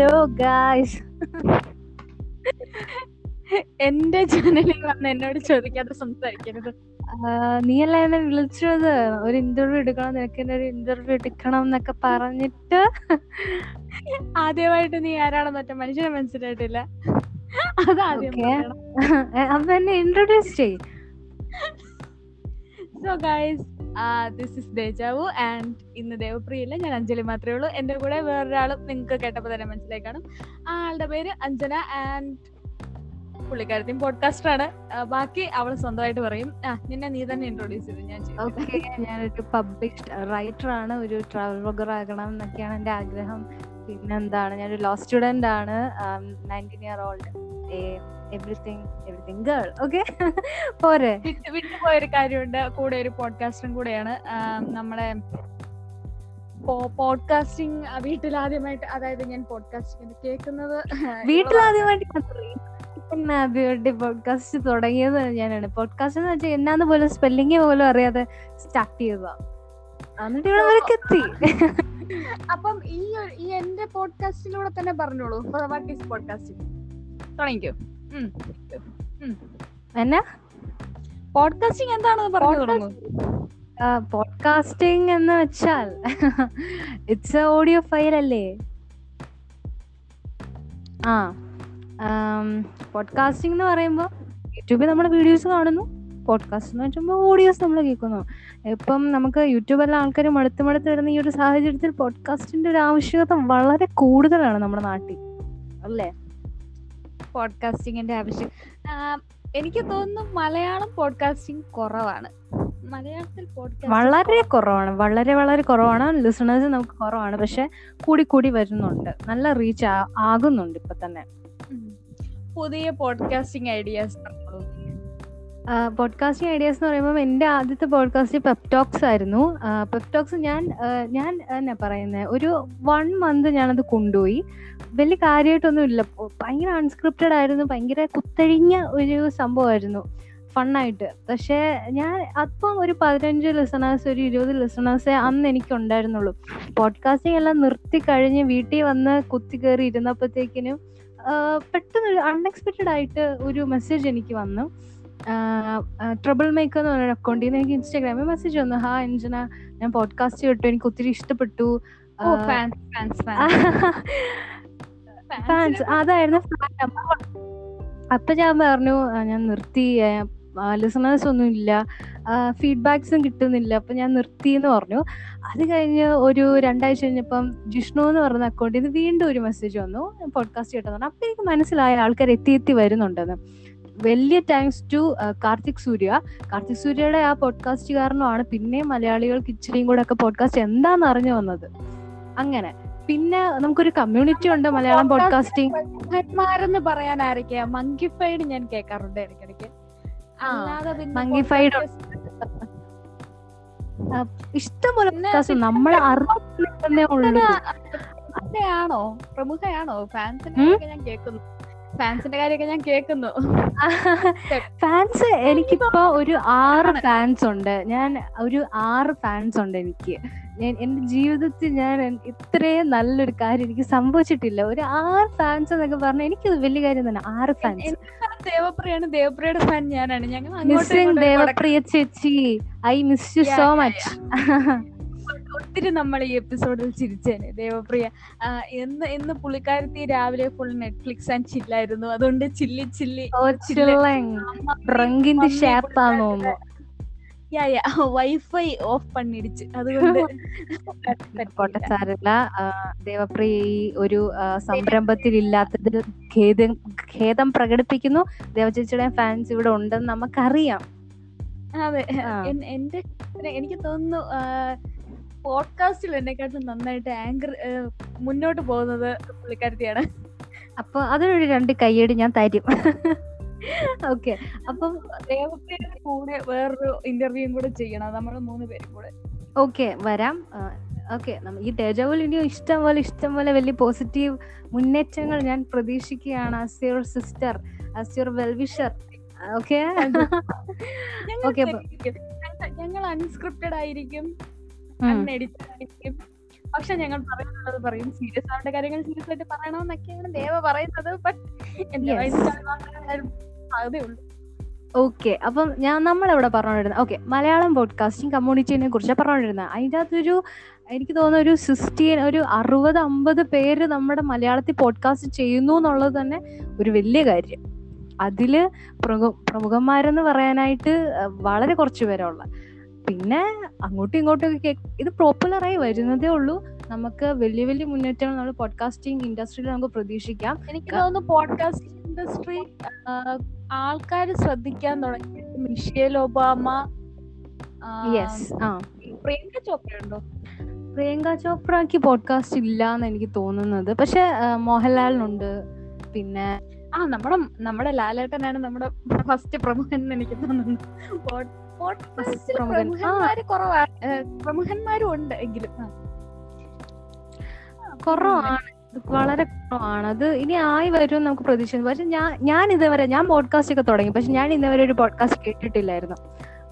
Hello guys എന്റെ ചാനലിൽ വന്ന് എന്നോട് ചോദിക്കാതെ സംസാരിക്കരുത്. നീയല്ല എന്നെ വിളിച്ചത്? ഒരു ഇന്റർവ്യൂ എടുക്കണം നിനക്ക് എന്നെ ഒരു ഇന്റർവ്യൂ എടുക്കണം എന്നൊക്കെ പറഞ്ഞിട്ട്. ആദ്യമായിട്ട് നീ ആരാണെന്ന് മറ്റേ മനുഷ്യനെ മനസ്സിലായിട്ടില്ല. അതാദ്യം. അപ്പൊ എന്നെ ഇൻട്രൊഡ്യൂസ് ചെയ്യും. So guys this is deja vu and ഇന്ന് ദേവപ്രിയല്ല ഞാൻ അഞ്ജലി മാത്രമേ ഉള്ളൂ. എന്റെ കൂടെ വേറൊരാളും നിങ്ങൾക്ക് കേട്ടപ്പോൾ തന്നെ മനസ്സിലായി കാണും ആ ആളുടെ പേര് അഞ്ജന ആൻഡ് പുള്ളിക്കാരത്തെയും പോഡ്കാസ്റ്റർ ആണ് ബാക്കി അവൾ സ്വന്തമായിട്ട് പറയും. ആ നിന്നെ നീ തന്നെ ഇൻട്രോഡ്യൂസ് ചെയ്തു? ഞാൻ ഞാനൊരു പബ്ലിക് റൈറ്റർ ആണ് ഒരു ട്രാവൽ ബ്ലോഗർ ആകണം എന്നൊക്കെയാണ് എന്റെ ആഗ്രഹം. പിന്നെന്താണ്? ഞാനൊരു ലോ സ്റ്റുഡന്റ് ആണ്. Nineteen year old everything everything girl okay പോരെ. വിട്ട് വിട്ടുപോയൊരു കാര്യമുണ്ട്. കൂടെ ഒരു പോഡ്കാസ്റ്ററും കൂടെയാണ്. നമ്മളെ പോഡ്കാസ്റ്റിംഗ് വീട്ടിൽ ആദ്യമായിട്ട് അതായത് ഞാൻ പോഡ്കാസ്റ്റിംഗ് കേൾക്കുന്നത്. വീട്ടിലാദ്യമായിട്ട് ആദ്യമായിട്ട് പോഡ്കാസ്റ്റ് തുടങ്ങിയത് ഞാനാണ്. പോഡ്കാസ്റ്റ് എന്ന് വെച്ചാൽ എന്നാന്ന് പോലും സ്പെല്ലിംഗ് പോലും അറിയാതെ സ്റ്റാർട്ട് ചെയ്തതാ. എന്നിട്ട് ഇവിടെ എത്തി അപ്പം ഈ ഒരു- ഈ എന്റെ പോഡ്കാസ്റ്റിലൂടെ തന്നെ പറഞ്ഞോളൂ. വാട്ട് ഈസ് പോഡ്കാസ്റ്റിംഗ് തുടങ്ങിക്കോ എന്നാ? പോഡ്കാസ്റ്റിംഗ് എന്താണെന്ന് പറഞ്ഞു പോഡ്കാസ്റ്റിംഗ് എന്ന് വെച്ചാൽ ഇറ്റ്സ് ഓഡിയോ ഫയൽ അല്ലേ? ആ പോഡ്കാസ്റ്റിംഗ് എന്ന് പറയുമ്പോൾ യൂട്യൂബിൽ നമ്മൾ വീഡിയോസ് കാണുന്നു. പോഡ്കാസ്റ്റ് എന്ന് വെച്ചുമ്പോൾ ഓഡിയോസ് നമ്മൾ കേൾക്കുന്നു. ഇപ്പം നമുക്ക് യൂട്യൂബെല്ലാം ആൾക്കാർ മടുത്ത് മടുത്ത് വരുന്ന ഈ ഒരു സാഹചര്യത്തിൽ പോഡ്കാസ്റ്റിന്റെ ഒരു ആവശ്യകത വളരെ കൂടുതലാണ് നമ്മുടെ നാട്ടിൽ. അല്ലേ? പോഡ്കാസ്റ്റിംഗിന്റെ ആവശ്യം. എനിക്ക് തോന്നുന്നു മലയാളം പോഡ്കാസ്റ്റിംഗ് കുറവാണ്. മലയാളത്തിൽ പോഡ്കാസ്റ്റ് വളരെ കുറവാണ്. വളരെ വളരെ കുറവാണ്. ലിസണേഴ്സ് നമുക്ക് കുറവാണ്. പക്ഷെ കൂടി കൂടി വരുന്നുണ്ട്. നല്ല റീച്ച് ആകുന്നുണ്ട് ഇപ്പൊ തന്നെ. പുതിയ പോഡ്കാസ്റ്റിംഗ് ഐഡിയാസ് പോഡ്കാസ്റ്റിംഗ് ഐഡിയാസ് എന്ന് പറയുമ്പോൾ എന്റെ ആദ്യത്തെ പോഡ്കാസ്റ്റ് പെപ്റ്റോക്സ് ആയിരുന്നു. പെപ്റ്റോക്സ് ഞാൻ ഞാൻ എന്നാ പറയുന്നത് ഒരു വൺ മന്ത് ഞാനത് കൊണ്ടുപോയി. വലിയ കാര്യമായിട്ടൊന്നും ഇല്ല. ഭയങ്കര അൺസ്ക്രിപ്റ്റഡ് ആയിരുന്നു. ഭയങ്കര കുത്തഴിഞ്ഞ ഒരു സംഭവമായിരുന്നു. ഫണ്ണായിട്ട് പക്ഷേ ഞാൻ അപ്പം ഒരു പതിനഞ്ച് ലിസണേഴ്സ് ഒരു ഇരുപത് ലിസണേഴ്സേ അന്ന് എനിക്ക് ഉണ്ടായിരുന്നുള്ളൂ പോഡ്കാസ്റ്റിംഗ് എല്ലാം നിർത്തി കഴിഞ്ഞ് വീട്ടിൽ വന്ന് കുത്തി കയറി ഇരുന്നപ്പോഴത്തേക്കിനും പെട്ടെന്ന് അൺഎക്സ്പെക്റ്റഡ് ആയിട്ട് ഒരു മെസ്സേജ് എനിക്ക് വന്നു. ട്രബിൾ മേക്കർ എന്ന് പറഞ്ഞ അക്കൗണ്ടിൽ നിന്ന് എനിക്ക് ഇൻസ്റ്റാഗ്രാമിൽ മെസ്സേജ് വന്നു. ഹാ അഞ്ജന ഞാൻ പോഡ്കാസ്റ്റ് കേട്ടു. എനിക്ക് ഒത്തിരി ഇഷ്ടപ്പെട്ടു. ഫാൻസ് അതായിരുന്നു അപ്പൊ ഞാൻ പറഞ്ഞു ഞാൻ നിർത്തി. ലിസണേഴ്സ് ഒന്നും ഇല്ല. ഫീഡ്ബാക്സും കിട്ടുന്നില്ല. അപ്പൊ ഞാൻ നിർത്തി എന്ന് പറഞ്ഞു. അത് കഴിഞ്ഞ് ഒരു രണ്ടാഴ്ച കഴിഞ്ഞപ്പം ജിഷ്ണു എന്ന് പറഞ്ഞ അക്കൗണ്ടിൽ നിന്ന് വീണ്ടും ഒരു മെസ്സേജ് വന്നു. പോഡ്കാസ്റ്റ് കേട്ടെന്ന് പറഞ്ഞു. അപ്പൊ എനിക്ക് മനസ്സിലായ ആൾക്കാർ എത്തി എത്തി വരുന്നുണ്ടെന്ന്. വലിയ താങ്ക്സ് ടു കാർത്തിക് സൂര്യ. കാർത്തിക് സൂര്യയുടെ ആ പോഡ്കാസ്റ്റ് കാരണമാണ് പിന്നെ മലയാളികൾക്ക് ഇച്ചിരിയും കൂടെ ഒക്കെ പോഡ്കാസ്റ്റ് എന്താന്ന് അറിഞ്ഞു വന്നത്. അങ്ങനെ. പിന്നെ നമുക്കൊരു കമ്മ്യൂണിറ്റി ഉണ്ട് മലയാളം പോഡ്കാസ്റ്റിംഗ് എന്ന് പറയാൻ ആരൊക്കെയാ മങ്കിഫൈഡ് ഞാൻ കേൾക്കാറുണ്ട് ഇടയ്ക്കിടയ്ക്ക്. മങ്കിഫൈഡ് ഇഷ്ടംപോലെ നമ്മൾ അറിഞ്ഞേ പ്രമുഖയാണോ? കാര്യമൊക്കെ ഞാൻ കേൾക്കുന്നു. ഫാൻസിന്റെ കാര്യമൊക്കെ ഞാൻ കേൾക്കുന്നു. ഫാൻസ് എനിക്കിപ്പോ ഒരു ആറ് ഫാൻസ് ഉണ്ട് ഞാൻ ഒരു ആറ് ഫാൻസ് ഉണ്ട് എനിക്ക്. ഞാൻ എന്റെ ജീവിതത്തിൽ ഞാൻ ഇത്രയും നല്ലൊരു കാര്യം എനിക്ക് സംഭവിച്ചിട്ടില്ല. ഒരു ആറ് ഫാൻസ് എന്നൊക്കെ പറഞ്ഞാൽ എനിക്കത് വലിയ കാര്യം തന്നെ ആറ് ഫാൻസ്. ദേവപ്രിയാണ്. ദേവപ്രിയയുടെ ഫാൻ ഞാനാണ്. ഞങ്ങൾ ദേവപ്രിയ ചേച്ചി. I miss you so much. ഒത്തിരി നമ്മൾ ഈ എപ്പിസോഡിൽ ചിരിച്ചേനെ. ദേവപ്രിയ എന്ന് ഇന്ന് പുള്ളിക്കാരത്തി രാവിലെ ഫുൾ നെറ്റ്ഫ്ലിക്സ് ആൻഡ് ചില്ലായിരുന്നു അതുകൊണ്ട് ചില്ലി ചില്ലി തോന്നുന്നു. യാ യാ വൈഫൈ ഓഫ് പണിടിച്ച് അതുകൊണ്ട് ദേവപ്രിയ ഈ ഒരു സംരംഭത്തിൽ ഇല്ലാത്തതിൽ ഖേദം ഖേദം പ്രകടിപ്പിക്കുന്നു. ദേവചേച്ചിയുടെ ഫാൻസ് ഇവിടെ ഉണ്ടെന്ന് നമുക്കറിയാം. അതെ. എന്റെ എനിക്ക് തോന്നുന്നു പോഡ്കാസ്റ്റിൽ എന്നെക്കാട്ടും നന്നായിട്ട് ആങ്കർ മുന്നോട്ട് പോകുന്നത് പുള്ളിക്കാരത്തിയാണ്. അപ്പൊ അതിനൊരു രണ്ട് കയ്യടി ഞാൻ തരും. ഓക്കെ. അപ്പം കൂടെ വേറൊരു ഇന്റർവ്യൂയും കൂടെ ചെയ്യണം. നമ്മൾ മൂന്ന് പേരും കൂടെ. ഓക്കെ വരാം. ഓക്കെ. ഈ തേജാവുൽ ഇനിയും ഇഷ്ടം പോലെ ഇഷ്ടം പോലെ വലിയ പോസിറ്റീവ് മുന്നേറ്റങ്ങൾ ഞാൻ പ്രതീക്ഷിക്കുകയാണ്. As your sister as your wellwisher okay? Okay ഞങ്ങൾ അൺസ്ക്രിപ്റ്റഡ് ആയിരിക്കും. പക്ഷെ ഞങ്ങൾ പറയുന്നത് പറയും സീരിയസ് ആവേണ്ട കാര്യങ്ങൾ സീരിയസ് ആയിട്ട് പറയണമെന്നൊക്കെയാണ് ദേവ പറയുന്നത് ബട്ട് സാധ്യതയുള്ളൂ ഓക്കെ അപ്പം ഞാൻ നമ്മളിവിടെ പറഞ്ഞുകൊണ്ടിരുന്നത് ഓക്കെ മലയാളം പോഡ്കാസ്റ്റിംഗ് കമ്മ്യൂണിറ്റിനെ കുറിച്ച് പറഞ്ഞുകൊണ്ടിരുന്നത് അതിന്റെ അകത്തൊരു എനിക്ക് തോന്നുന്ന ഒരു സിക്സ്റ്റീൻ ഒരു അറുപത് അമ്പത് പേര് നമ്മുടെ മലയാളത്തിൽ പോഡ്കാസ്റ്റ് ചെയ്യുന്നു എന്നുള്ളത് തന്നെ ഒരു വലിയ കാര്യം. അതിൽ പ്രമുഖ പ്രമുഖന്മാരെന്ന് പറയാനായിട്ട് വളരെ കുറച്ച് പേരുള്ള പിന്നെ അങ്ങോട്ടും ഇങ്ങോട്ടും ഒക്കെ ഇത് പോപ്പുലറായി വരുന്നതേ ഉള്ളൂ. നമുക്ക് വലിയ വലിയ മുന്നേറ്റങ്ങൾ നമ്മൾ പോഡ്കാസ്റ്റിംഗ് ഇൻഡസ്ട്രിയിൽ നമുക്ക് പ്രതീക്ഷിക്കാം. എനിക്ക് തോന്നുന്നു പോഡ്കാസ്റ്റ് ഇൻഡസ്ട്രി ആൾക്കാർ ശ്രദ്ധിക്കാൻ തുടങ്ങി. മിഷേൽ ഒബാമ യെസ് ആ. പ്രിയങ്ക ചോപ്ര ഉണ്ടോ? പ്രിയങ്ക ചോപ്രക്ക് പോഡ്കാസ്റ്റ് ഇല്ല എന്ന് എനിക്ക് തോന്നുന്നത്. പക്ഷെ മോഹൻലാലിനുണ്ട്. പിന്നെ ആ നമ്മുടെ നമ്മുടെ ലാലേട്ടനാണ് നമ്മുടെ ഫസ്റ്റ് പ്രമുഖൻ എന്ന് എനിക്ക് തോന്നുന്നു. പോഡ്കാസ്റ്റിൽ പ്രമുഖന്മാര് കുറവാണ്. പ്രമുഖന്മാരും ഉണ്ട് എങ്കിലും. കുറവാണ്. വളരെ കുറവാണ്. അത് ഇനി ആയി വരും നമുക്ക് പ്രതീക്ഷിക്കുന്നു. പക്ഷെ ഞാൻ ഞാൻ ഇതുവരെ ഞാൻ പോഡ്കാസ്റ്റ് ഒക്കെ തുടങ്ങി. പക്ഷെ ഞാൻ ഇന്നുവരെ ഒരു പോഡ്കാസ്റ്റ് കേട്ടിട്ടില്ലായിരുന്നു.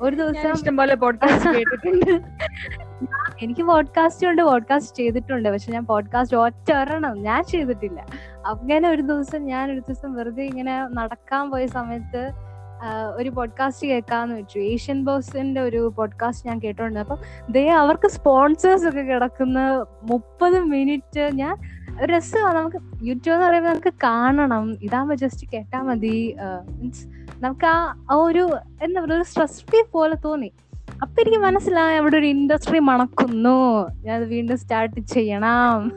ഒരു ദിവസം ഇഷ്ടംപോലെ പോഡ്കാസ്റ്റ് കേട്ടിട്ടുണ്ട്. എനിക്ക് പോഡ്കാസ്റ്റ് ഉണ്ട് പോഡ്കാസ്റ്റ് ചെയ്തിട്ടുണ്ട്. പക്ഷെ ഞാൻ പോഡ്കാസ്റ്റ് ഒറ്റ ഒരെണ്ണം ഞാൻ ചെയ്തിട്ടില്ല. അങ്ങനെ ഒരു ദിവസം ഞാൻ ഒരു ദിവസം വെറുതെ ഇങ്ങനെ നടക്കാൻ പോയ സമയത്ത് ഒരു പോഡ്കാസ്റ്റ് കേൾക്കാന്ന് വെച്ചു. ഏഷ്യൻ ബോസിന്റെ ഒരു പോഡ്കാസ്റ്റ് ഞാൻ കേട്ടോണ്ട് അപ്പം ദേ അവർക്ക് സ്പോൺസേഴ്സ് ഒക്കെ കിടക്കുന്ന മുപ്പത് മിനിറ്റ് ഞാൻ രസമാണ്. നമുക്ക് യൂട്യൂബ് എന്ന് പറയുമ്പോൾ നമുക്ക് കാണണം. ഇതാകുമ്പോൾ ജസ്റ്റ് കേട്ടാൽ മതി. മീൻസ് നമുക്ക് ആ ആ ഒരു എന്താ പറയുക ഒരു സ്ട്രെസ് ഫ്രീ പോലെ തോന്നി. അപ്പൊ എനിക്ക് മനസ്സിലായി അവിടെ ഒരു ഇൻഡസ്ട്രി മണക്കുന്നു. ഞാൻ വീണ്ടും സ്റ്റാർട്ട് ചെയ്യണം.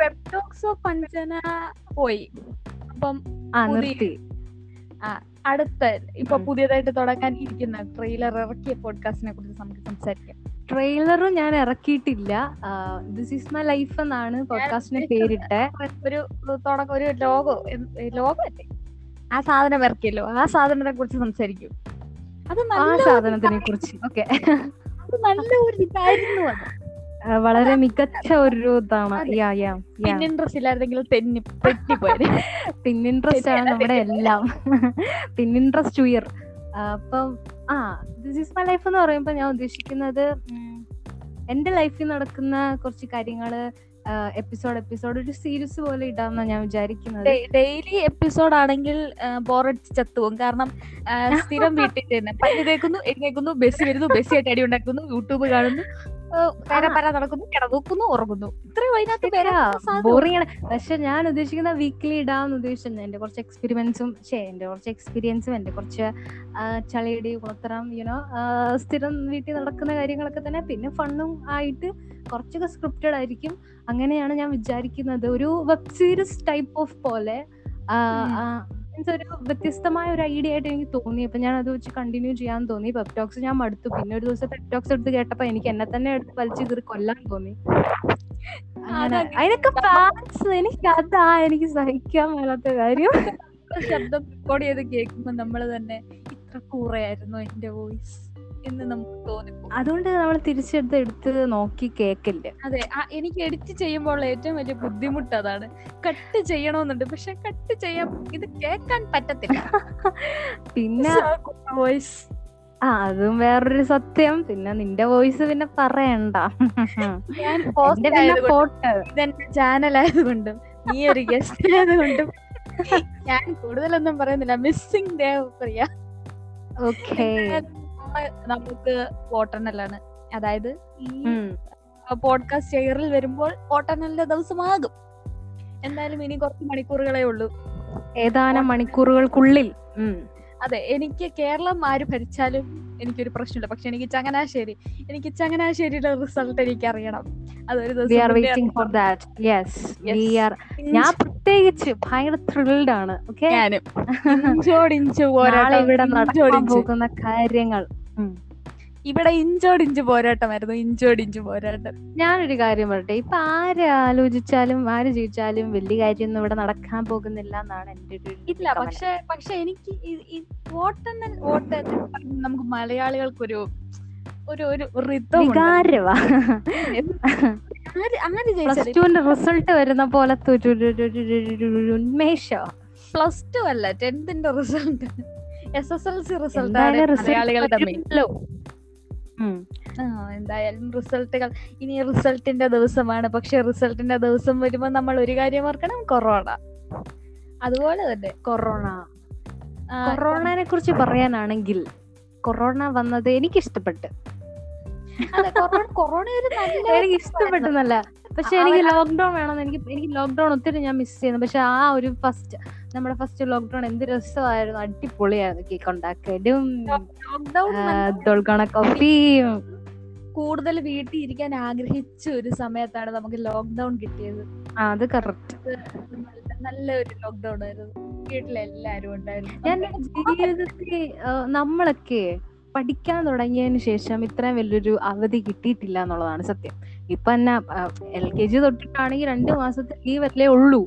പെപ്റ്റോക്സോ പഞ്ചന പോയി. അപ്പം ആ നിർത്തി. അടുത്ത ഇപ്പൊ പുതിയതായിട്ട് തുടങ്ങാൻ ഇരിക്കുന്ന ട്രെയിലർ ഇറക്കിയ പോഡ്കാസ്റ്റിനെ കുറിച്ച് നമുക്ക് സംസാരിക്കാം. ട്രെയിലറും ഞാൻ ഇറക്കിയിട്ടില്ല. ദിസ് ഈസ് മൈ ലൈഫ് എന്നാണ് പോഡ്കാസ്റ്റിന് പേരിട്ട്. ഒരു തുടക്കം ഒരു ലോഗോ ലോഗോ അല്ലേ ആ സാധനം ഇറക്കിയല്ലോ. ആ സാധനത്തെ കുറിച്ച് സംസാരിക്കും. അത് ആ സാധനത്തിനെ കുറിച്ച്. ഓക്കെ അത് നല്ല ഒരു ഇതായിരുന്നു വളരെ മികച്ച ഒരു ഇതാണ്. ഇൻട്രസ്റ്റ് തെന്നി പിന്നിൻട്രസ്റ്റ് ആണ് നമ്മുടെ എല്ലാം. പിന്നിൻട്രസ്റ്റ് ഉയർ. അപ്പം ആ ദിസ് ഈസ് മൈ ലൈഫ് എന്ന് പറയുമ്പോൾ ഞാൻ ഉദ്ദേശിക്കുന്നത് എന്റെ എന്റെ ലൈഫിൽ നടക്കുന്ന കുറച്ച് കാര്യങ്ങൾ എപ്പിസോഡ് എപ്പിസോഡ് ഒരു സീരീസ് പോലെ ഇടാമെന്നാണ് ഞാൻ വിചാരിക്കുന്നത്. ഡെയിലി എപ്പിസോഡ് ആണെങ്കിൽ ബോറടിച്ച് ചത്തുവും കാരണം സ്ഥിരം വീട്ടിൽ തന്നെ. പല്ല് തേക്കുന്നു എഴുന്നേക്കുന്നു ബസ് വരുന്നു ബസ് ആയിട്ട് അടി ഉണ്ടാക്കുന്നു യൂട്യൂബ് കാണുന്നു ആ, പര പര നടക്കുന്നു കിടന്നു ഉറങ്ങുന്നു. ഇത്രയും അതിനകത്ത് പേരാ. ബോറിംഗ് ആണ്. പക്ഷെ ഞാൻ ഉദ്ദേശിക്കുന്ന വീക്കിലി ഇടാന്ന് ഉദ്ദേശിച്ചത് എന്റെ കുറച്ച് എക്സ്പീരിയൻസും ശേ എന്റെ കുറച്ച് എക്സ്പീരിയൻസും എന്റെ കുറച്ച് ചളിയുടെ ചളിയടി കുളത്തരം യുനോ സ്ഥിരം വീട്ടിൽ നടക്കുന്ന കാര്യങ്ങളൊക്കെ തന്നെ. പിന്നെ ഫണ്ണും ആയിട്ട് കുറച്ചൊക്കെ സ്ക്രിപ്റ്റഡ് ആയിരിക്കും. അങ്ങനെയാണ് ഞാൻ വിചാരിക്കുന്നത്. ഒരു വെബ് സീരീസ് ടൈപ്പ് ഓഫ് പോലെ means ഒരു വ്യത്യസ്തമായ ഒരു ഐഡിയ ആയിട്ട് എനിക്ക് തോന്നി. അപ്പൊ ഞാൻ അത് വെച്ച് കണ്ടിന്യൂ ചെയ്യാൻ തോന്നി. പെപ്റ്റോക്സ് ഞാൻ മടുത്തു. പിന്നെ ഒരു ദിവസം പെപ്റ്റോക്സ് എടുത്ത് കേട്ടപ്പോ എനിക്ക് എന്നെ തന്നെ എടുത്ത് വലിച്ചു കീറി കൊല്ലാൻ തോന്നി. അതിനൊക്കെ ഫാൻസ് എനിക്ക് അതാ എനിക്ക് സഹിക്കാൻ മേലാത്ത കാര്യം. ശബ്ദം റെക്കോർഡ് ചെയ്ത് കേൾക്കുമ്പോ നമ്മൾ തന്നെ ഇത്ര കൂറയായിരുന്നു എന്റെ വോയിസ് എന്ന് നമുക്ക് തോന്നിപ്പോ അതുകൊണ്ട് നമ്മൾ തിരിച്ചെടുത്ത് എടുത്ത് നോക്കി കേക്കില്ല. അതെ എനിക്ക് എഡിറ്റ് ചെയ്യുമ്പോൾ ഏറ്റവും വലിയ ബുദ്ധിമുട്ട് അതാണ്. കട്ട് ചെയ്യണമെന്നുണ്ട് പക്ഷെ കട്ട് ചെയ്യാൻ ഇത് കേൾക്കാൻ പറ്റത്തില്ല. പിന്നെ വോയിസ് ആ അതും വേറൊരു സത്യം. പിന്നെ നിന്റെ വോയിസ് പിന്നെ പറയണ്ട. ഞാൻ ചാനൽ ആയതുകൊണ്ടും നീ ഒരു ഗസ്റ്റ് ആയതുകൊണ്ടും. ഞാൻ കൂടുതലൊന്നും പറയുന്നില്ല. മിസ്സിംഗ് ദേവപ്രിയ ഓക്കെ നമുക്ക് വോട്ടെണ്ണലാണ് അതായത് ഈ പോഡ്കാസ്റ്റ് എയറിൽ വരുമ്പോൾ വോട്ടെണ്ണലിന്റെ ദിവസമാകും. എന്തായാലും ഇനി കുറച്ച് മണിക്കൂറുകളേ ഉള്ളൂ. ഏതാനും മണിക്കൂറുകൾക്കുള്ളിൽ. അതെ എനിക്ക് കേരളം ആര് ഭരിച്ചാലും എനിക്കൊരു പ്രശ്നമില്ല. പക്ഷെ എനിക്ക് ചങ്ങനാശ്ശേരി എനിക്ക് ചങ്ങനാശ്ശേരിയുടെ റിസൾട്ട് എനിക്ക് അറിയണം. അതൊരു ദിവസം. ഞാൻ പ്രത്യേകിച്ച് ഭയങ്കര ത്രില്ഡ് ആണ്. ഓക്കെ ഞാനും. ഇവിടെ ഇഞ്ചോടിഞ്ച്. പോകുന്ന കാര്യങ്ങൾ. ഇവിടെ ഇഞ്ചോടിഞ്ച് പോരാട്ടമായിരുന്നു ഇഞ്ചോടിഞ്ച് പോരാട്ടം ഞാനൊരു കാര്യം പറട്ടെ ഇപ്പൊ ആര് ആലോചിച്ചാലും ആര് ജീവിച്ചാലും വലിയ കാര്യമൊന്നും ഇവിടെ നടക്കാൻ പോകുന്നില്ല എന്നാണ് എന്റെ ഒരു ഇല്ല പക്ഷെ പക്ഷെ എനിക്ക് വോട്ടെണ്ണൽ വോട്ട് നമുക്ക് മലയാളികൾക്കൊരു ഒരു ഒരു പ്ലസ് ടുവിന്റെ റിസൾട്ട് വരുന്ന പോലത്തെ ഒരു ഉന്മേഷം പ്ലസ് ടു അല്ല ടെൻത്തിന്റെ result S S L C result എന്തായാലും റിസൾട്ടുകൾ ഇനി റിസൾട്ടിന്റെ ദിവസമാണ്. പക്ഷെ റിസൾട്ടിന്റെ ദിവസം വരുമ്പോൾ നമ്മൾ ഒരു കാര്യം ഓർക്കണം കൊറോണ. അതുപോലെ തന്നെ കൊറോണ. കൊറോണനെ കുറിച്ച് പറയാനാണെങ്കിൽ കൊറോണ വന്നത് എനിക്ക് ഇഷ്ടപ്പെട്ട് കൊറോണ കൊറോണ ഒരു എനിക്ക് ഇഷ്ടപ്പെട്ടെന്നല്ല പക്ഷെ എനിക്ക് ലോക്ക്ഡൌൺ വേണമെന്ന് എനിക്ക് എനിക്ക് ലോക്ക്ഡൌൺ ഒത്തിരി ഞാൻ മിസ് ചെയ്യുന്നു. പക്ഷെ ആ ഒരു ഫസ്റ്റ് നമ്മുടെ ഫസ്റ്റ് ലോക്ക്ഡൌൺ എന്ത് രസമായിരുന്നു. അടിപൊളിയായിരുന്നു കേക്ക് ഉണ്ടാക്കലും കോഫിയും കൂടുതൽ വീട്ടിൽ ഇരിക്കാൻ ആഗ്രഹിച്ച ഒരു സമയത്താണ് നമുക്ക് ലോക്ക്ഡൌൺ കിട്ടിയത്. അത് കറക്റ്റ് നല്ലൊരു നല്ല ഒരു ലോക്ക്ഡൌൺ ആയിരുന്നു. വീട്ടിലെല്ലാരും ഉണ്ടായിരുന്നു. ഞാൻ ജീവിതത്തിൽ നമ്മളൊക്കെ പഠിക്കാൻ തുടങ്ങിയതിന് ശേഷം ഇത്രയും വലിയൊരു അവധി കിട്ടിയിട്ടില്ല എന്നുള്ളതാണ് സത്യം. ഇപ്പൊ എന്നാ എൽ കെ ജി തൊട്ടിട്ടാണെങ്കിൽ രണ്ടു മാസത്തെ ലീവ് അല്ലേ ഉള്ളൂ.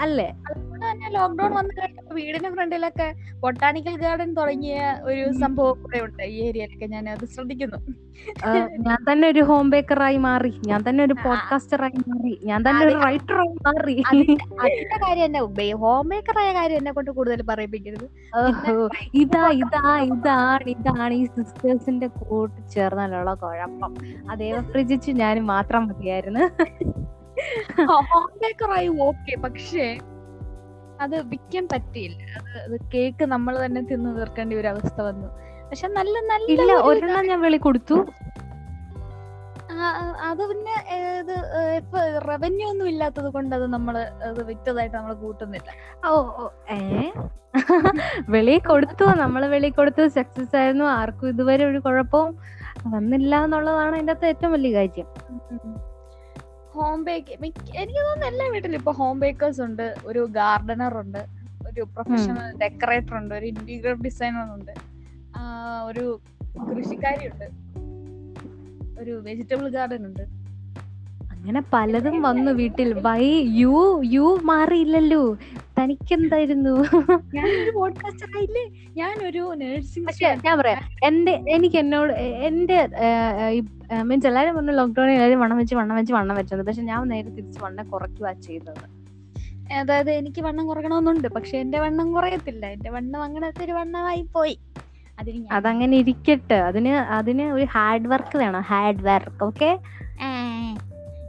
അല്ലേ? അതുകൊണ്ട് തന്നെ ലോക്ക്ഡൌൺ വന്നു കഴിഞ്ഞപ്പോ വീടിന്റെ ഫ്രണ്ടിലൊക്കെ ബൊട്ടാണിക്കൽ ഗാർഡൻ തുടങ്ങിയ ഒരു സംഭവം കൂടെ ഉണ്ട് ഈ ഏരിയയിലൊക്കെ ഞാൻ അത് ശ്രദ്ധിക്കുന്നു. ഞാൻ തന്നെ ഒരു ഹോം ബേക്കറായി മാറി. ഞാൻ തന്നെ ഒരു പോഡ്കാസ്റ്ററായി മാറി. ഞാൻ തന്നെ ഒരു റൈറ്ററായി മാറി. അതിന്റെ കാര്യം എന്നെ ഹോം മേക്കർ ആയ കാര്യം എന്നെ കൊണ്ട് കൂടുതൽ പറയിപ്പിക്കരുത്. ഇതാ ഇതാ ഇതാണ് ഇതാണ് ഈ സിസ്റ്റേഴ്സിന്റെ കൂട്ട് ചേർന്നാലുള്ള കുഴപ്പം. അതേ ഫ്രിജിച്ച് ഞാൻ മാത്രം മതിയായിരുന്നു. ഹോം ഓക്കെ പക്ഷേ അത് വിൽക്കാൻ പറ്റിയില്ല. അത് കേക്ക് നമ്മൾ തന്നെ തിന്നു തീർക്കേണ്ട ഒരു അവസ്ഥ വന്നു. പക്ഷെ നല്ല നല്ല ഒരെണ്ണം ഞാൻ വെളി കൊടുത്തു. അത് പിന്നെ ഇത് ഇപ്പൊ റവന്യൂ ഒന്നും ഇല്ലാത്തത് കൊണ്ട് അത് നമ്മൾ അത് വിറ്റതായിട്ട് നമ്മൾ കൂട്ടുന്നില്ല. ഓ ഓ, ഏ? വെളി കൊടുത്തു നമ്മൾ വെളി കൊടുത്തു സക്സസ് ആയിരുന്നു ആർക്കും ഇതുവരെ ഒരു കുഴപ്പവും വന്നില്ല എന്നുള്ളതാണ് അതിന്റെ അകത്ത് ഏറ്റവും വലിയ കാര്യം. ഹോം ബേക്ക് എനിക്ക് തോന്നുന്നു എല്ലാ വീട്ടിലും ഇപ്പൊ ഹോം ബേക്കേഴ്സ് ഉണ്ട് ഒരു ഗാർഡനർ ഉണ്ട് ഒരു പ്രൊഫഷണൽ ഡെക്കറേറ്റർ ഉണ്ട് ഒരു ഇന്റീരിയർ ഡിസൈനർ ഉണ്ട് ആ, ഒരു കൃഷിക്കാരി ഉണ്ട് ഒരു വെജിറ്റബിൾ ഗാർഡൻ ഉണ്ട്. അങ്ങനെ പലതും വന്നു വീട്ടിൽ. വൈ യു യു മാറിയില്ലല്ലോ. തനിക്കെന്തായിരുന്നു? ഞാനൊരു പോഡ്കാസ്റ്റർ ആയില്ലേ ഞാനൊരു നഴ്സിംഗ് പക്ഷെ ഞാൻ പറയാം. എന്റെ എനിക്ക് എന്നോട് എന്റെ മീൻസ് എല്ലാരും പറഞ്ഞു ലോക്ക്ഡൌണിൽ എല്ലാവരും വണ്ണം വെച്ച് വണ്ണം വെച്ച് വണ്ണം വെച്ചത് പക്ഷെ ഞാൻ നേരെ തിരിച്ച് വണ്ണം കുറയ്ക്കുക ചെയ്തത്. അതായത് എനിക്ക് വണ്ണം കുറയ്ക്കണമെന്നുണ്ട്. പക്ഷെ എന്റെ വണ്ണം കുറയത്തില്ല. എന്റെ വണ്ണം അങ്ങനത്തെ ഒരു വണ്ണമായി പോയി. അതങ്ങനെ ഇരിക്കട്ടെ. അതിന് അതിന് ഒരു ഹാർഡ് വർക്ക് വേണം. Hard work okay?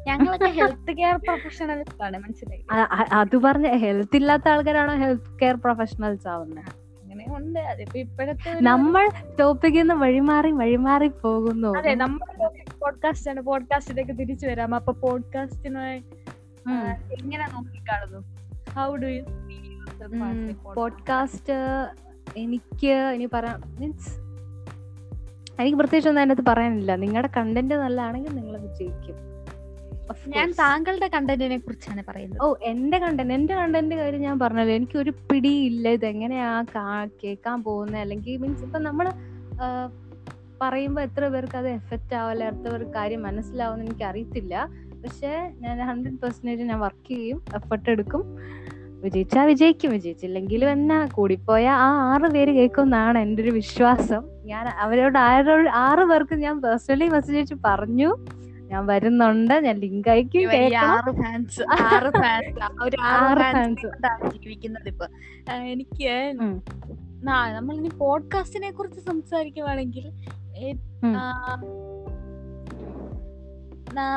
ഞങ്ങളൊക്കെ ഹെൽത്ത് കെയർ പ്രൊഫഷണൽസ് ആണ് മനസ്സിലായി? അത് പറഞ്ഞ ഹെൽത്ത് ഇല്ലാത്ത ആൾക്കാരാണോ ഹെൽത്ത് കെയർ പ്രൊഫഷണൽസ് ആവുന്നത് ഉണ്ട് അതിപ്പോ ഇപ്പോഴത്തെ നമ്മൾ ടോപ്പിക്കിൽ നിന്ന് വഴിമാറി വഴിമാറി പോകുന്നു. അതെ നമ്മൾ പോഡ്കാസ്റ്റ് ആണ്. പോഡ്കാസ്റ്റിലേക്ക് തിരിച്ചു വരാം. അപ്പൊ പോഡ്കാസ്റ്റിനെ. എങ്ങനെ നോക്കിക്കാണുന്നു? ഹൗ ഡു യു പോഡ്കാസ്റ്റ് എനിക്ക് ഇനി പറയാം മീൻസ് എനിക്ക് പ്രത്യേകിച്ച് ഒന്നും അതിനകത്ത് പറയാനില്ല. നിങ്ങളുടെ കണ്ടന്റ് നല്ലതാണെങ്കിൽ നിങ്ങൾ വിജയിക്കും ഞാൻ താങ്കളുടെ കണ്ടന്റിനെ കുറിച്ചാണ് പറയുന്നത്. ഓ എന്റെ കണ്ടന്റ് എന്റെ കണ്ടന്റ് കാര്യം ഞാൻ പറഞ്ഞല്ലോ. എനിക്ക് ഒരു പിടിയില്ല. ഇത് എങ്ങനെയാ കാ- കേൾക്കാൻ പോകുന്നത് അല്ലെങ്കിൽ മീൻസ് ഇപ്പൊ നമ്മൾ പറയുമ്പോ എത്ര പേർക്ക് അത് എഫക്റ്റ് ആവില്ല എത്ര പേർക്ക് കാര്യം മനസ്സിലാവുമെന്ന് എനിക്ക് അറിയത്തില്ല പക്ഷെ ഞാൻ ഹൺഡ്രഡ് പെർസെന്റേജ് ഞാൻ വർക്ക് ചെയ്യും എഫർട്ട് എടുക്കും. വിജയിച്ചാ വിജയിക്കും. വിജയിച്ചില്ലെങ്കിലും എന്നാ കൂടിപ്പോയ ആ ആറ് പേര് കേൾക്കുമെന്നാണ് എന്റെ ഒരു വിശ്വാസം. ഞാൻ അവരോട് ആരോ ആറ് പേർക്ക് ഞാൻ പേഴ്സണലി മെസ്സേജ് അയച്ച് പറഞ്ഞു. ഞാൻ വരുന്നുണ്ട്. ഞാൻ ലിങ്ക് അയക്കും ആറ് ഫാൻസ് ആറ് ഫാൻസ് ഒരു ആറ് ഫാൻസ് ജീവിക്കുന്നത് ഇപ്പൊ. എനിക്ക്. നമ്മൾ ഇനി പോഡ്കാസ്റ്റിനെ കുറിച്ച് സംസാരിക്കുവാണെങ്കിൽ